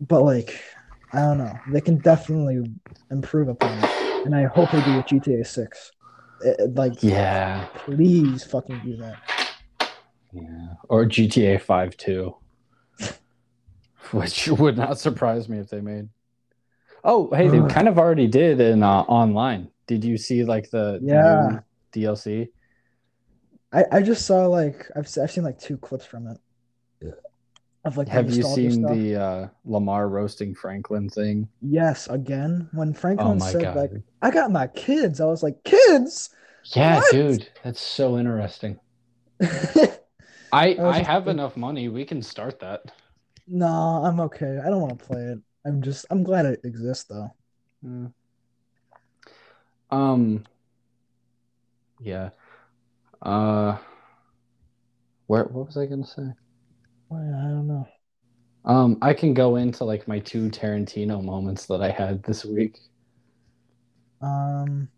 But like, I don't know, they can definitely improve upon it, and I hope they do with GTA Six. It- it, like,
yeah.
please fucking do that.
yeah. Or GTA 5 too. Which would not surprise me if they made. Oh hey they kind of already did in uh, online. Did you see like the
Yeah.
new DLC
I I just saw like I've I've seen like two clips from it. Of like
have you seen
stuff.
the uh, Lamar roasting Franklin thing
Yes, again when
oh
Franklin
my
said
god
like I got my kids, I was like kids.
yeah
what?
dude that's so interesting I
I
I have
think-
enough money we can start that no
I'm okay. I don't want to play it. I'm just I'm glad it exists though.
Yeah. Um. Yeah. Uh. Where? What was I gonna say?
I don't know.
Um. I can go into like my two Tarantino moments that I had this week.
Um.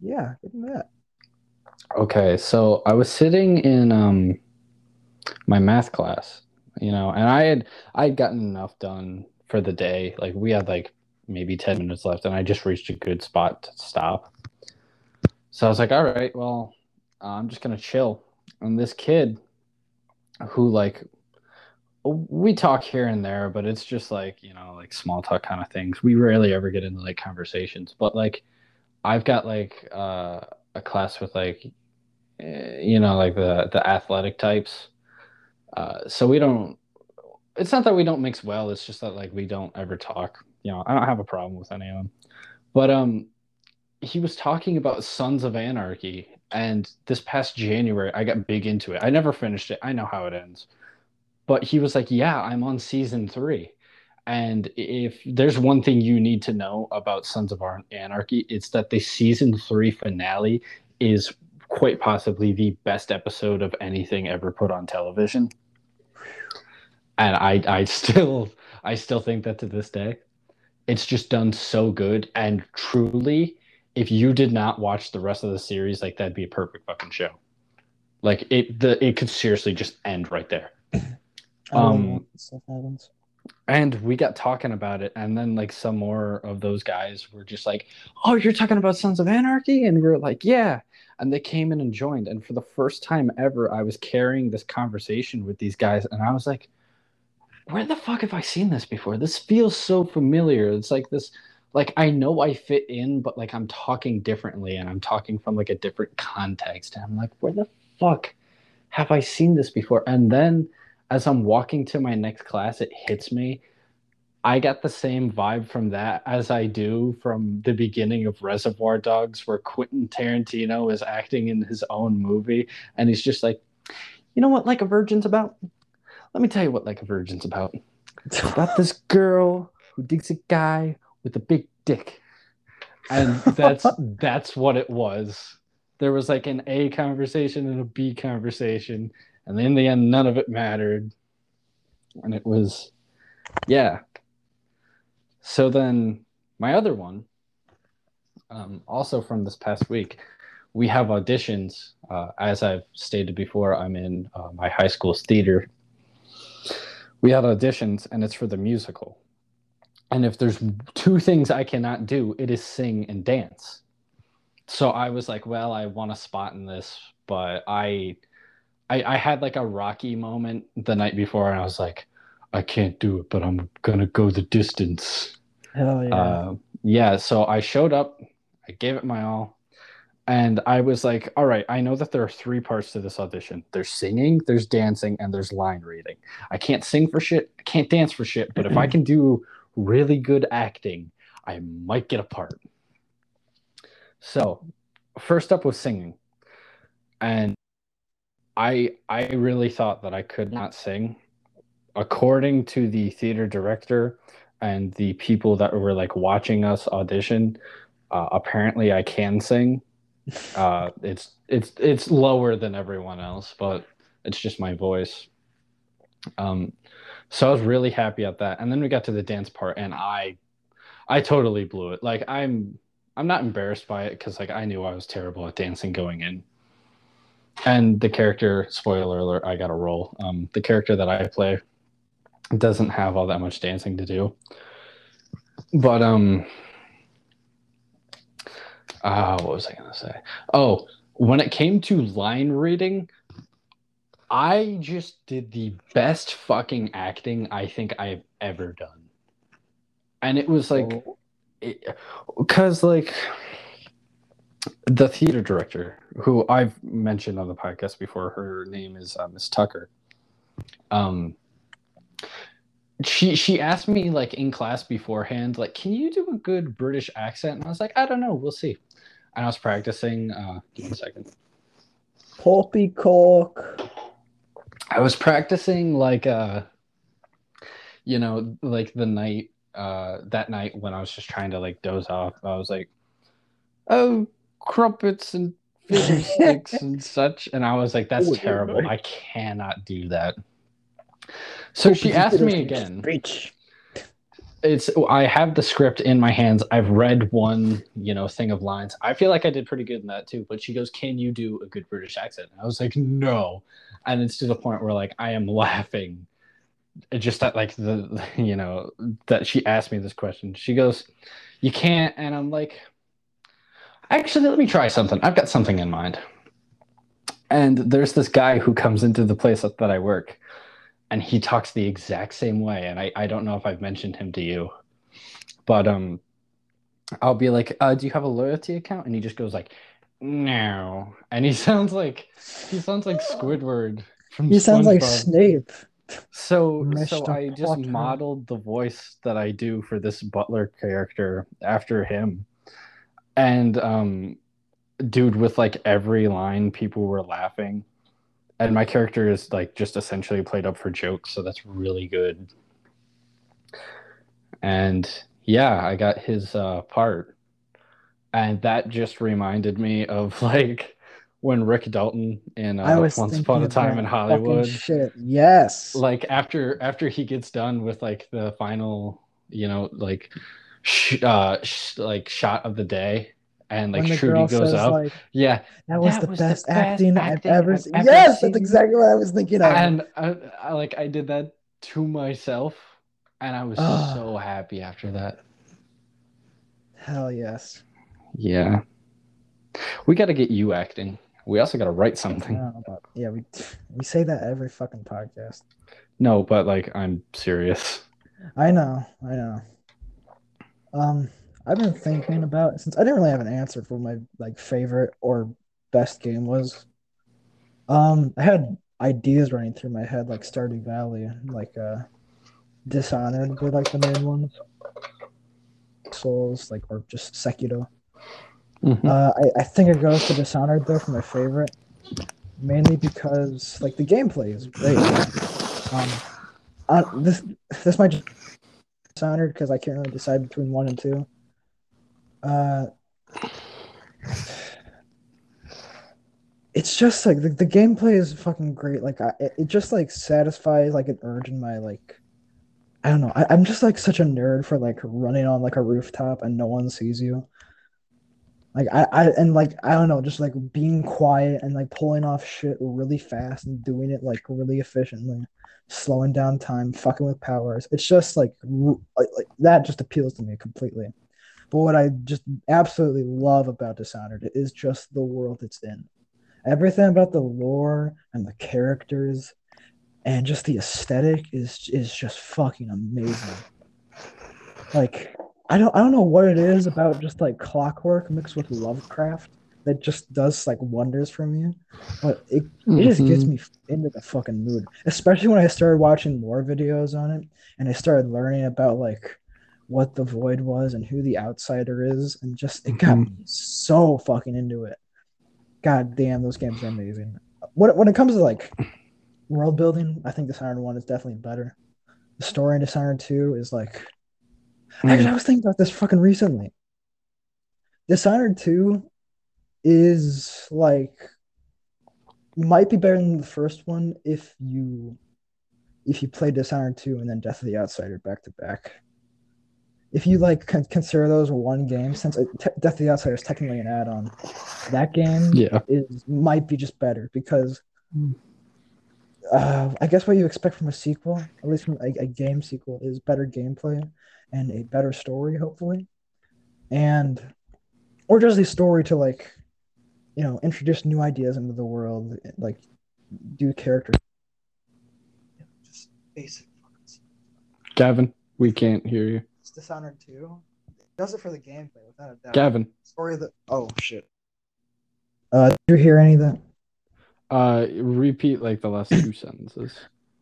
Yeah, give me that.
Okay, so I was sitting in um my math class, you know, and I had I had gotten enough done for the day. Like we had like maybe 10 minutes left and I just reached a good spot to stop. So I was like, all right, well, I'm just going to chill. And this kid who like we talk here and there, but it's just like, you know, like small talk kind of things. We rarely ever get into like conversations, but like I've got like uh, a class with like eh, you know, like the the athletic types. Uh, so we don't it's not that we don't mix well, it's just that like we don't ever talk. You know, I don't have a problem with any of them. But um he was talking about Sons of Anarchy and this past January I got big into it. I never finished it. I know how it ends but he was like, "Yeah, I'm on season three. And if there's one thing you need to know about Sons of Anarchy, it's that the season three finale is quite possibly the best episode of anything ever put on television. And I, I still, I still think that to this day, it's just done so good. And truly, if you did not watch the rest of the series, like that'd be a perfect fucking show. Like it, the it could seriously just end right there. Um, stuff happens. And we got talking about it, and then like some more of those guys were just like, "Oh, you're talking about Sons of Anarchy," and we are like, "Yeah." And they came in and joined, and for the first time ever, I was carrying this conversation with these guys, and I was like, "Where the fuck have I seen this before? This feels so familiar." It's like this, like I know I fit in, but like I'm talking differently, and I'm talking from like a different context, and I'm like, "Where the fuck have I seen this before?" And then as I'm walking to my next class, it hits me. I got the same vibe from that as I do from the beginning of Reservoir Dogs, where Quentin Tarantino is acting in his own movie, and he's just like, you know what, like a virgin's about? Let me tell you what like a virgin's about. It's about this girl who digs a guy with a big dick, and that's that's what it was. There was like an A conversation and a B conversation, and in the end, none of it mattered. And it was, yeah. So then, my other one, um, also from this past week, we have auditions. Uh, as I've stated before, I'm in uh, my high school's theater. We had auditions, and it's for the musical. And if there's two things I cannot do, it is sing and dance. So I was like, well, I want a spot in this, but I I, I had like a rocky moment the night before, and I was like, I can't do it, but I'm gonna go the distance.
Hell yeah.
Uh, yeah. So I showed up, I gave it my all, and I was like, all right, I know that there are three parts to this audition. There's singing, there's dancing, and there's line reading. I can't sing for shit, I can't dance for shit, but if I can do really good acting, I might get a part. So, first up was singing. And I I really thought that I could not sing. According to the theater director and the people that were like watching us audition, uh, apparently I can sing. Uh, it's it's it's lower than everyone else, but it's just my voice. Um, so I was really happy at that. And then we got to the dance part, and I I totally blew it. Like I'm I'm not embarrassed by it because like I knew I was terrible at dancing going in and the character spoiler alert i got a role um, the character that i play doesn't have all that much dancing to do but um uh, what was i going to say oh when it came to line reading i just did the best fucking acting i think i've ever done and it was like because like the theater director, who I've mentioned on the podcast before, her name is uh, Miss Tucker. Um, she she asked me like in class beforehand, like, "Can you do a good British accent?" And I was like, "I don't know, we'll see." And I was practicing. Uh, give me a second.
Poppycock.
I was practicing like uh, you know, like the night uh that night when I was just trying to like doze off. I was like, "Oh, crumpets and fish sticks and such. And I was like, that's oh, terrible. I cannot do that. So she asked me again. It's I have the script in my hands. I've read one, you know, thing of lines. I feel like I did pretty good in that too. But she goes, "Can you do a good British accent?" And I was like, "No," and it's to the point where like I am laughing, just that like the you know that she asked me this question. She goes, "You can't," and I'm like, Actually, let me try something. I've got something in mind. And there's this guy who comes into the place that I work, and he talks the exact same way. And I, I don't know if I've mentioned him to you, but um, I'll be like, uh, "Do you have a loyalty account?" And he just goes like, "No," and he sounds like he sounds like Squidward from.
He sounds like Snape.
So, so I just
Potter.
modeled the voice that I do for this butler character after him. And um dude with like every line people were laughing. And my character is like just essentially played up for jokes, so that's really good. And yeah, I got his uh part. And that just reminded me of like when Rick Dalton in
I
uh, Once Upon a Time in Hollywood
Shit. Yes.
like after after he gets done with like the final you know like sh- uh sh- like shot of the day and like Trudy goes
says
up
like
yeah
that was
"That
the
was the
best
best
acting, I've ever seen.
ever
Yes,
seen."
that's exactly what I was thinking of.
and I, I like i did that to myself and i was so happy after that
Hell yes.
Yeah we got to get you acting we also got to write something
know about- yeah, we we say that every fucking podcast.
no but like i'm serious
I know, I know. Um, I've been thinking about since I didn't really have an answer for my like favorite or best game was. Um, I had ideas running through my head like Stardew Valley, like uh, Dishonored were like the main ones. Souls, like or just Sekiro.
Mhm.
Uh, I, I think it goes to Dishonored though for my favorite, mainly because like the gameplay is great. Um, this this might just Dishonored because I can't really decide between one and two. Uh, it's just like the, the gameplay is fucking great. Like I, it, it just like satisfies like an urge in my like. I don't know. I, I'm just like such a nerd for like running on like a rooftop and no one sees you. Like I, I and like I don't know, just like being quiet and like pulling off shit really fast and doing it like really efficiently, slowing down time, fucking with powers. It's just like like, like that just appeals to me completely. But what I just absolutely love about Dishonored is just the world it's in. Everything about the lore and the characters and just the aesthetic is is just fucking amazing. Like I don't I don't know what it is about just like clockwork mixed with Lovecraft that just does like wonders for me. But it it just gets
Mhm.
me into the fucking mood. Especially when I started watching more videos on it and I started learning about like what the void was and who the outsider is and just it got me so fucking into it. God damn, those games are amazing. When when it comes to like world building, I think The Dishonored 1 is definitely better. The story in Dishonored 2 is like Actually, I was thinking about this fucking recently. Dishonored 2 is like might be better than the first one if you if you play Dishonored 2 and then Death of the Outsider back to back. If you like con- consider those one game, since Death of the Outsider is technically an add-on, that game
yeah
is might be just better because
Hmm.
Uh, I guess what you expect from a sequel, at least from a, a game sequel, is better gameplay and a better story, hopefully, and or just a story to like, you know, introduce new ideas into the world, like do characters. Just basic. fucking stuff.
gavin we can't hear you
It's Dishonored 2. It does it for the gameplay without a doubt.
gavin
Story of the oh shit. Uh, did you hear any of that?
Uh repeat like the last two sentences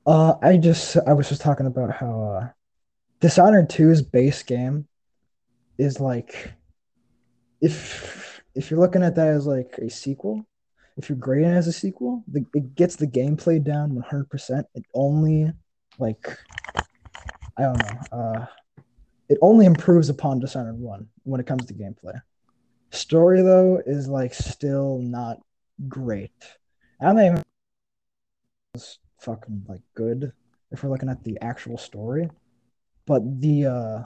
Uh, I just I was just talking about how uh, Dishonored 2's base game is like if if you're looking at that as like a sequel, if you're grading as a sequel, the, it gets the gameplay down 100%. It only like I don't know. Uh, it only improves upon Dishonored 1 when it comes to gameplay. Story though is like still not great. I don't even is fucking like good if we're looking at the actual story. But the uh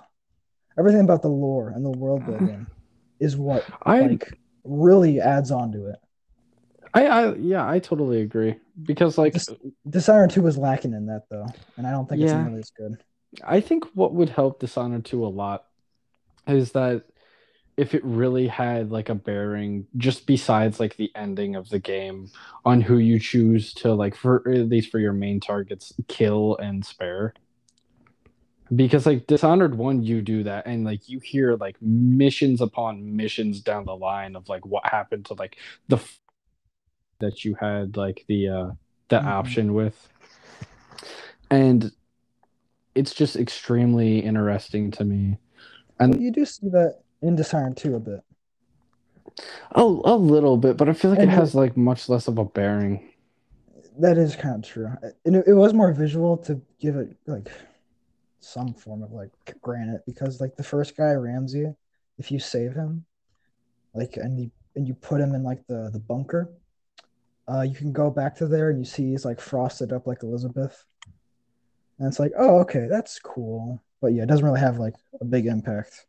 everything about the lore and the world building is what
i
like really adds on to it.
I, I yeah, I totally agree because like
Dis- Dishonored 2 was lacking in that though, and I don't think it's
Yeah.
nearly as good.
I think what would help Dishonored 2 a lot is that if it really had like a bearing just besides like the ending of the game on who you choose to like for at least for your main targets kill and spare. Because like dishonored one you do that and like you hear like missions upon missions down the line of like what happened to like the f- that you had like the uh the
Mhm.
option with. And it's just extremely interesting to me.
But you do see that in Dishonored 2 a bit.
a, a little bit but i feel like it
And-
has like much less of a bearing
That is kind of true. And it, it was more visual to give it like some form of like granite because like the first guy, Ramsey, if you save him, like and you and you put him in like the the bunker, uh, you can go back to there and you see he's like frosted up like Elizabeth, and it's like, oh, okay, that's cool. But yeah, it doesn't really have like a big impact.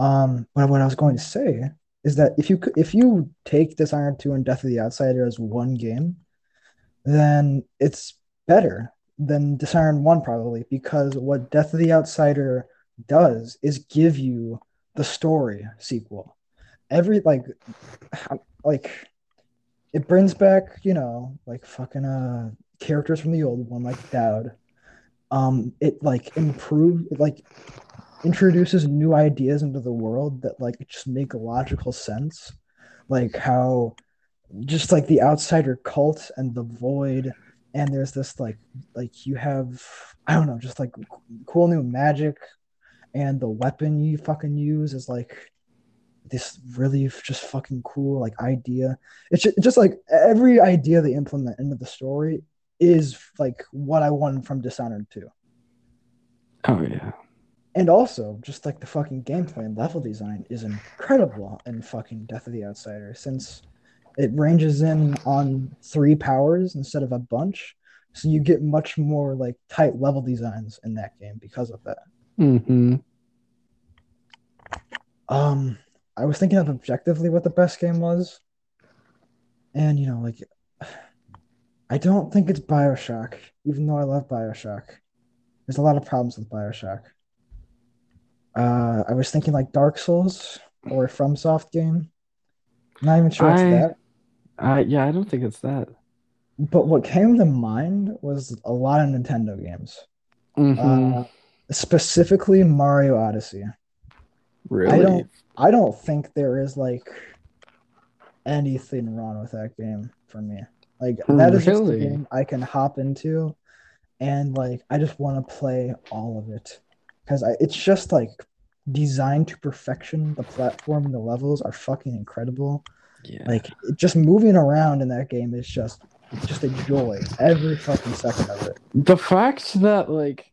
Um, but what I was going to say is that if you if you take Dishonored 2 and Death of the Outsider as one game, then it's better than Dishonored 1 probably because what Death of the Outsider does is give you the story sequel. Every like like it brings back, you know, like fucking uh characters from the old one like Daud. Um it like improve it like introduces new ideas into the world that like just make logical sense. Like how just like the outsider cult and the void and there's this like like you have i don't know just like cool new magic and the weapon you fucking use is like this really just fucking cool like idea. It's just, just like every idea they implement into the story is like what i wanted from dishonored 2
oh yeah
and also just like the fucking gameplay and level design is incredible in fucking death of the outsider since it ranges in on three powers instead of a bunch. So you get much more like tight level designs in that game because of that.
Mm-hmm.
um i was thinking of objectively what the best game was. And you know like i don't think it's bioshock even though i love bioshock. There's a lot of problems with bioshock uh i was thinking like dark souls or a FromSoft game not even sure it's
I-
that
uh, yeah i don't think it's that
But what came to mind was a lot of Nintendo games,
Mhm.
uh, specifically Mario Odyssey.
really
I don't, I don't think there is like anything wrong with that game for me. Like that is just a
Really?
game I can hop into, and like I just want to play all of it because it's just like designed to perfection. The platform and the levels are fucking incredible.
yeah
Like just moving around in that game is just just a joy every fucking second of it.
the fact that like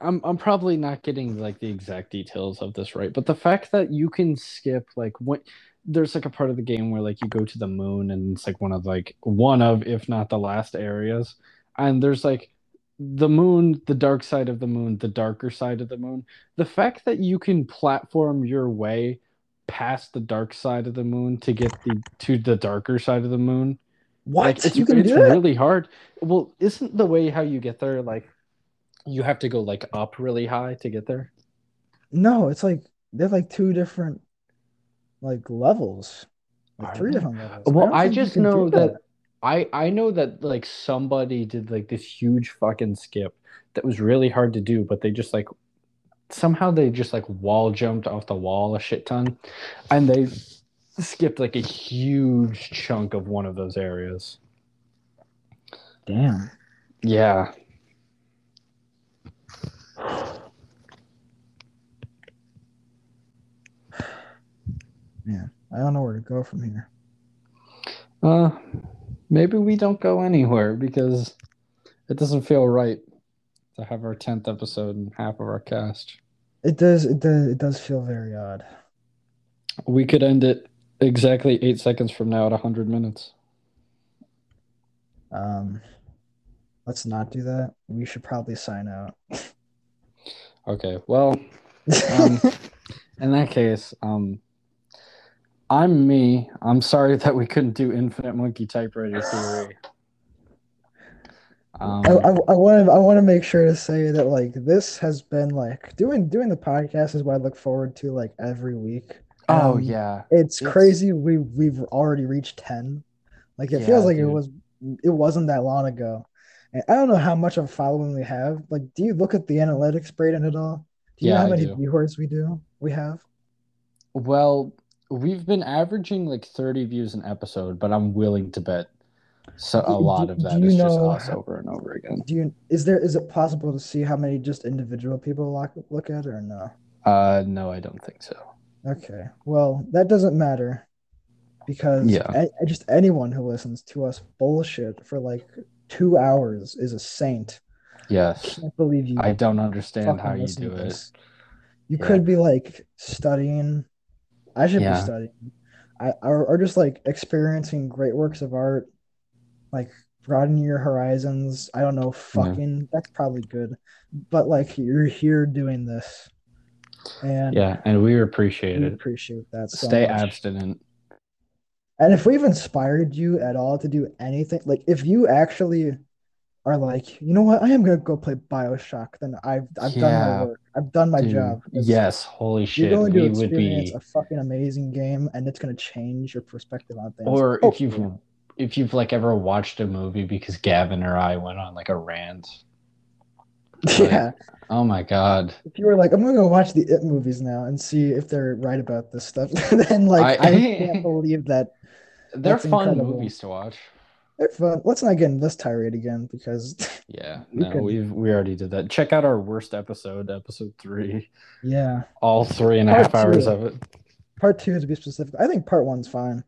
I'm I'm probably not getting like the exact details of this right, but the fact that you can skip like what there's like a part of the game where like you go to the moon and it's like one of like one of if not the last areas and there's like the moon, the dark side of the moon, the darker side of the moon. The fact that you can platform your way past the dark side of the moon to get the to the darker side of the moon
What
like it's,
you can
it's
do that?
really hard. Well, isn't the way how you get there like you have to go like up really high to get there?
No, it's like they're like two different like levels, like three different levels.
Well,
don't
I just know that I I know that like somebody did like this huge fucking skip that was really hard to do, but they just like somehow they just like wall jumped off the wall a shit ton, and they skipped like a huge chunk of one of those areas.
Damn.
Yeah.
Yeah, I don't know where to go from here.
Uh, maybe we don't go anywhere because it doesn't feel right to have our tenth episode and half of our cast.
It does it does it does feel very odd.
We could end it exactly eight seconds from now at hundred minutes.
Um let's not do that. We should probably sign out.
Okay, well, um, in that case, um, I'm me. I'm sorry that we couldn't do Infinite Monkey Typewriter Theory. Um,
I, I, I want to I want to make sure to say that like this has been like doing doing the podcast is what I look forward to like every week.
oh
Um,
yeah,
It's
It's-
crazy we we've already reached 10. Like it
Yeah,
feels like it was it wasn't that long ago. And I don't know how much of a following we have. Like do you look at the analytics Braden at all? Do you
Yeah,
know how
I
many
do.
viewers we do? We have?
Well, we've been averaging like 30 views an episode, but I'm willing to bet so a lot
do-
of that
is
is just
know
us over and over again.
Do you is there is it possible to see how many just individual people look look at or no?
Uh, no, I don't think so.
Okay. Well, that doesn't matter because
Yeah.
a- just anyone who listens to us bullshit for like two hours is a saint.
Yes,
Can't believe you
I don't understand how you do
to
it.
You
Yeah.
could be like studying. I should
Yeah.
be studying. I or, or just like experiencing great works of art, like broadening your horizons. I don't know, fucking that's probably good. But like you're here doing this. And
Yeah, and we appreciate
we
it.
appreciate that so
Stay
much.
abstinent.
And if we've inspired you at all to do anything, like if you actually are like, you know what, I am gonna go play Bioshock, then I've I've done my work. I've done my
Dude,
job.
Yes, holy shit.
You're going to experience
be
a fucking amazing game and it's gonna change your perspective on things.
or oh.
if
you've if you've like ever watched a movie because Gavin or I went on like a rant.
Yeah.
Oh my god.
If you were like, I'm gonna go watch the It movies now and see if they're right about this stuff, then like
I-
I, can't believe that
They're fun
incredible.
movies to watch.
They're. Uh, let's not get in this tirade again because
Yeah,
We
no,
could-
we've we already did that. Check out our worst episode, episode three.
yeah.
All three and a
Part
half hours of it.
Part two to be specific. I think part one's fine.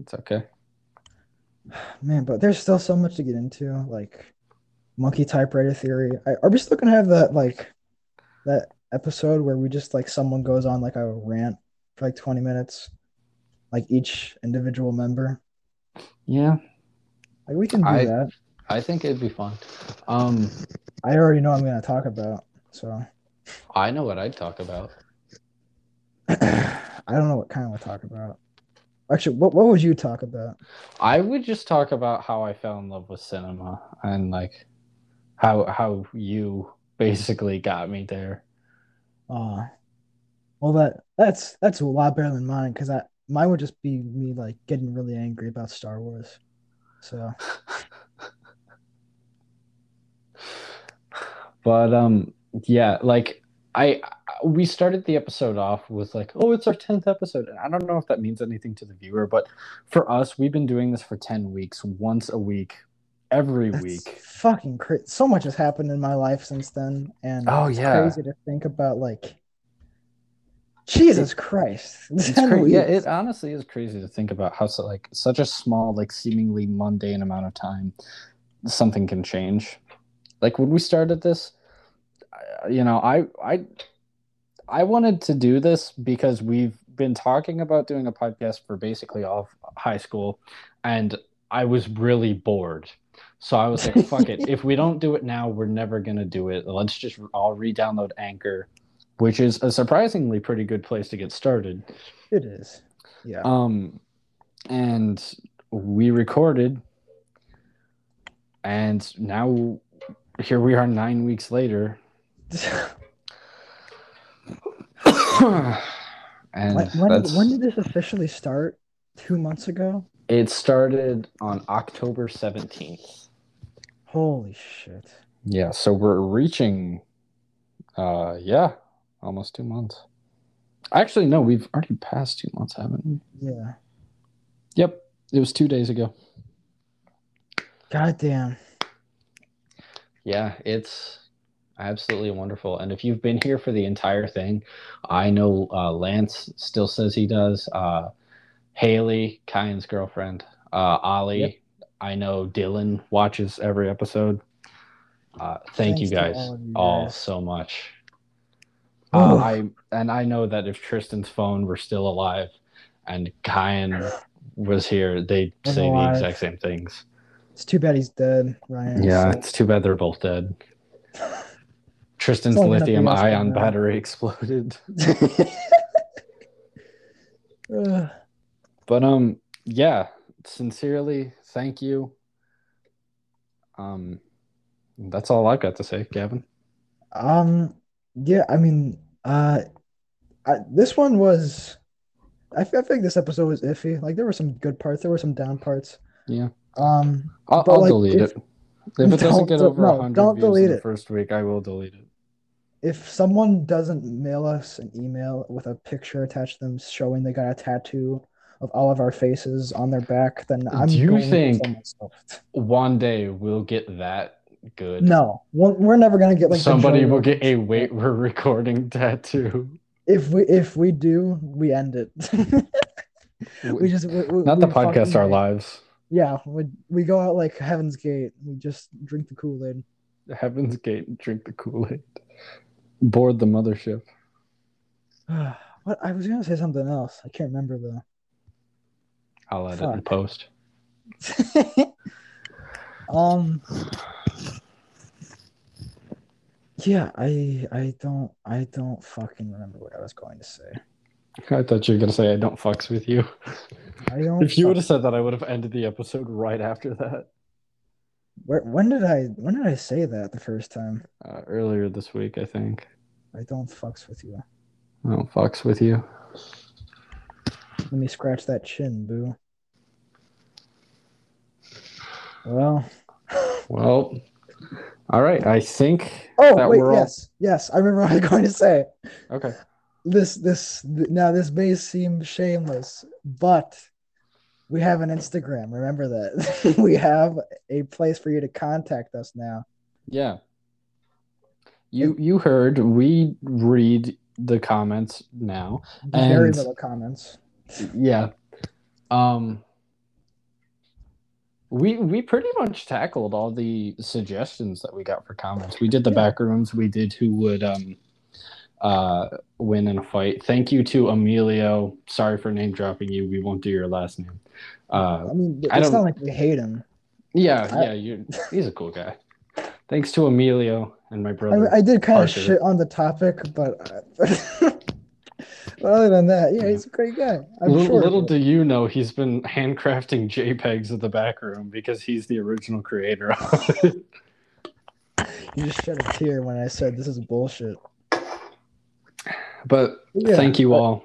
It's okay.
Man, but there's still so much to get into, like monkey typewriter theory. I, are we still gonna have that like that episode where we just like someone goes on like a rant for like 20 minutes, like each individual member?
Yeah,
Like we can do
I-
that.
I think it'd be fun. Um,
I already know I'm gonna talk about, so
I know what I'd talk about.
I don't know what kind of we'll talk about. Actually, what what would you talk about?
I would just talk about how I fell in love with cinema and like how how you basically got me there.
Uh well that that's that's a lot better than mine because I mine would just be me like getting really angry about Star Wars. So
But um yeah, like I we started the episode off with like, oh, it's our 10th episode. And I don't know if that means anything to the viewer, but for us, we've been doing this for 10 weeks, once a week, every
that's
week.
fucking crazy. So much has happened in my life since then, and
Oh,
it's
yeah.
crazy to think about. Like, Jesus Christ,
It's
10
cra- yeah, it honestly is crazy to think about how so, like such a small, like seemingly mundane amount of time, something can change. Like when we started this, you know, I I I wanted to do this because we've been talking about doing a podcast for basically all high school, and I was really bored. So I was like, "Fuck it! If we don't do it now, we're never gonna do it. Let's just all re-download Anchor." Which is a surprisingly pretty good place to get started.
It is. Yeah.
Um, and we recorded, and now here we are nine weeks later. and
when, when, when did this officially start? Two months ago.
it started on October 17th.
Holy shit.
Yeah, so we're reaching, uh, yeah, almost two months. Actually, no, we've already passed two months, haven't we?
Yeah.
Yep, it was two days ago.
God damn.
Yeah, it's absolutely wonderful. And if you've been here for the entire thing, I know uh, Lance still says he does. Uh, Haley, Kyan's girlfriend, uh, Ollie,
Yep.
I know Dylan watches every episode. Uh, thank you
Thanks to
guys
all you
all
guys.
so much. Uh,
Oh.
I and I know that if Tristan's phone were still alive and Kyan was here, they'd say
alive.
the exact same things.
It's too bad he's dead, Ryan.
Yeah, it's too bad they're both dead. Tristan's
only gonna be
lithium
us then,
ion
right?
battery exploded.
Ugh.
But um yeah, sincerely, thank you. Um, that's all I've got to say, Gavin.
Um, yeah, I mean, uh, I, this one was. I feel, I think this episode was iffy. Like there were some good parts, there were some down parts.
Yeah.
Um,
I'll, I'll
like,
delete
if-
it. If it doesn't get over
no,
100
don't
views
delete
in the
it.
first week, I will delete it.
if someone doesn't mail us an email with a picture attached to them showing they got a tattoo of all of our faces on their back, then I'm
Do you think-. One day we'll get that good.
No, we're never gonna get like
Somebody will get a wait, we're recording tattoo.
If we if we do, we end it. we just we, we-
Not the podcast, our lives.
Yeah, we we go out like Heaven's Gate. We just drink the Kool Aid.
Heaven's Gate, drink the Kool Aid. Board the mothership.
what I was gonna say something else. I can't remember though.
I'll edit in
Fuck.
post.
um yeah i i don't i don't fucking remember what i was going to say
I thought you were gonna say I don't fucks with you.
i don't
If you would have said that, I would have ended the episode right after that.
where, when did i when did i say that the first time
Uh, earlier this week, I think.
i don't fucks with you
I don't fucks with you.
let me scratch that chin boo well
Well, all right. I think
oh
that
wait
we're all
yes yes i remember what i was going to say
okay.
this this now this may seem shameless but we have an instagram remember that we have a place for you to contact us now
Yeah. You you heard. We read the comments now.
very
And-
little comments
Yeah. Um. We we pretty much tackled all the suggestions that we got for comments. We did the back rooms. We did who would um uh win in a fight. Thank you to Emilio. Sorry for name dropping you. We won't do your last name. Uh
i mean
I
it's
don't-
not like we hate him
yeah,
I-
yeah, you he's a cool guy. Thanks to Emilio and my brother.
mean, I did kind of shit on the topic but but other than that yeah he's a great guy i'm
little,
sure
little do you know, he's been handcrafting JPEGs of the back room because he's the original creator of it.
you just shed a tear when i said this is bullshit
But
Yeah,
thank you
but-
all.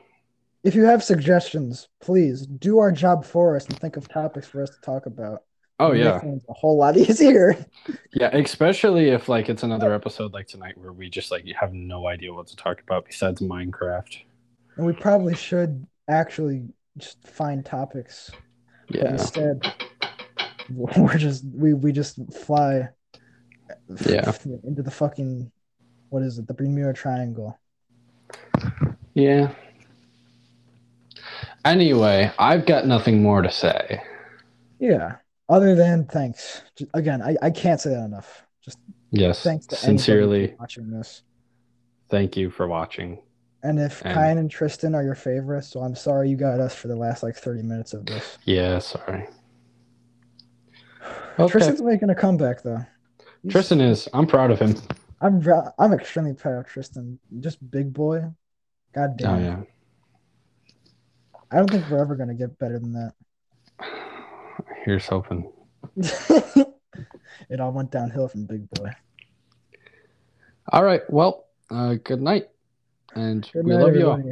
if you have suggestions please do our job for us and think of topics for us to talk about
Oh yeah,
a whole lot easier
yeah. Especially if like it's another episode like tonight where we just like have no idea what to talk about besides Minecraft.
And we probably should actually just find topics. But
Yeah,
instead we're just we we just fly
Yeah.
into the fucking what is it? The bermuda triangle.
Yeah. Anyway, I've got nothing more to say.
yeah. Other than thanks. Again i, I can't say that enough. Just
Yes,
thanks to
sincerely,
watching this.
Thank you for watching.
And if
And-
Kyan and Tristan are your favorites, so I'm sorry you got us for the last like 30 minutes of this.
Yeah, sorry. Okay.
Tristan's making a comeback though. He's-
Tristan is. I'm proud of him.
I'm I'm extremely proud of Tristan. Just big boy. God
Oh
damn.
yeah.
I don't think we're ever gonna get better than that.
Here's hoping.
it all went downhill from big boy.
All right. Well, uh, good night, and
Good
we
night,
love you all.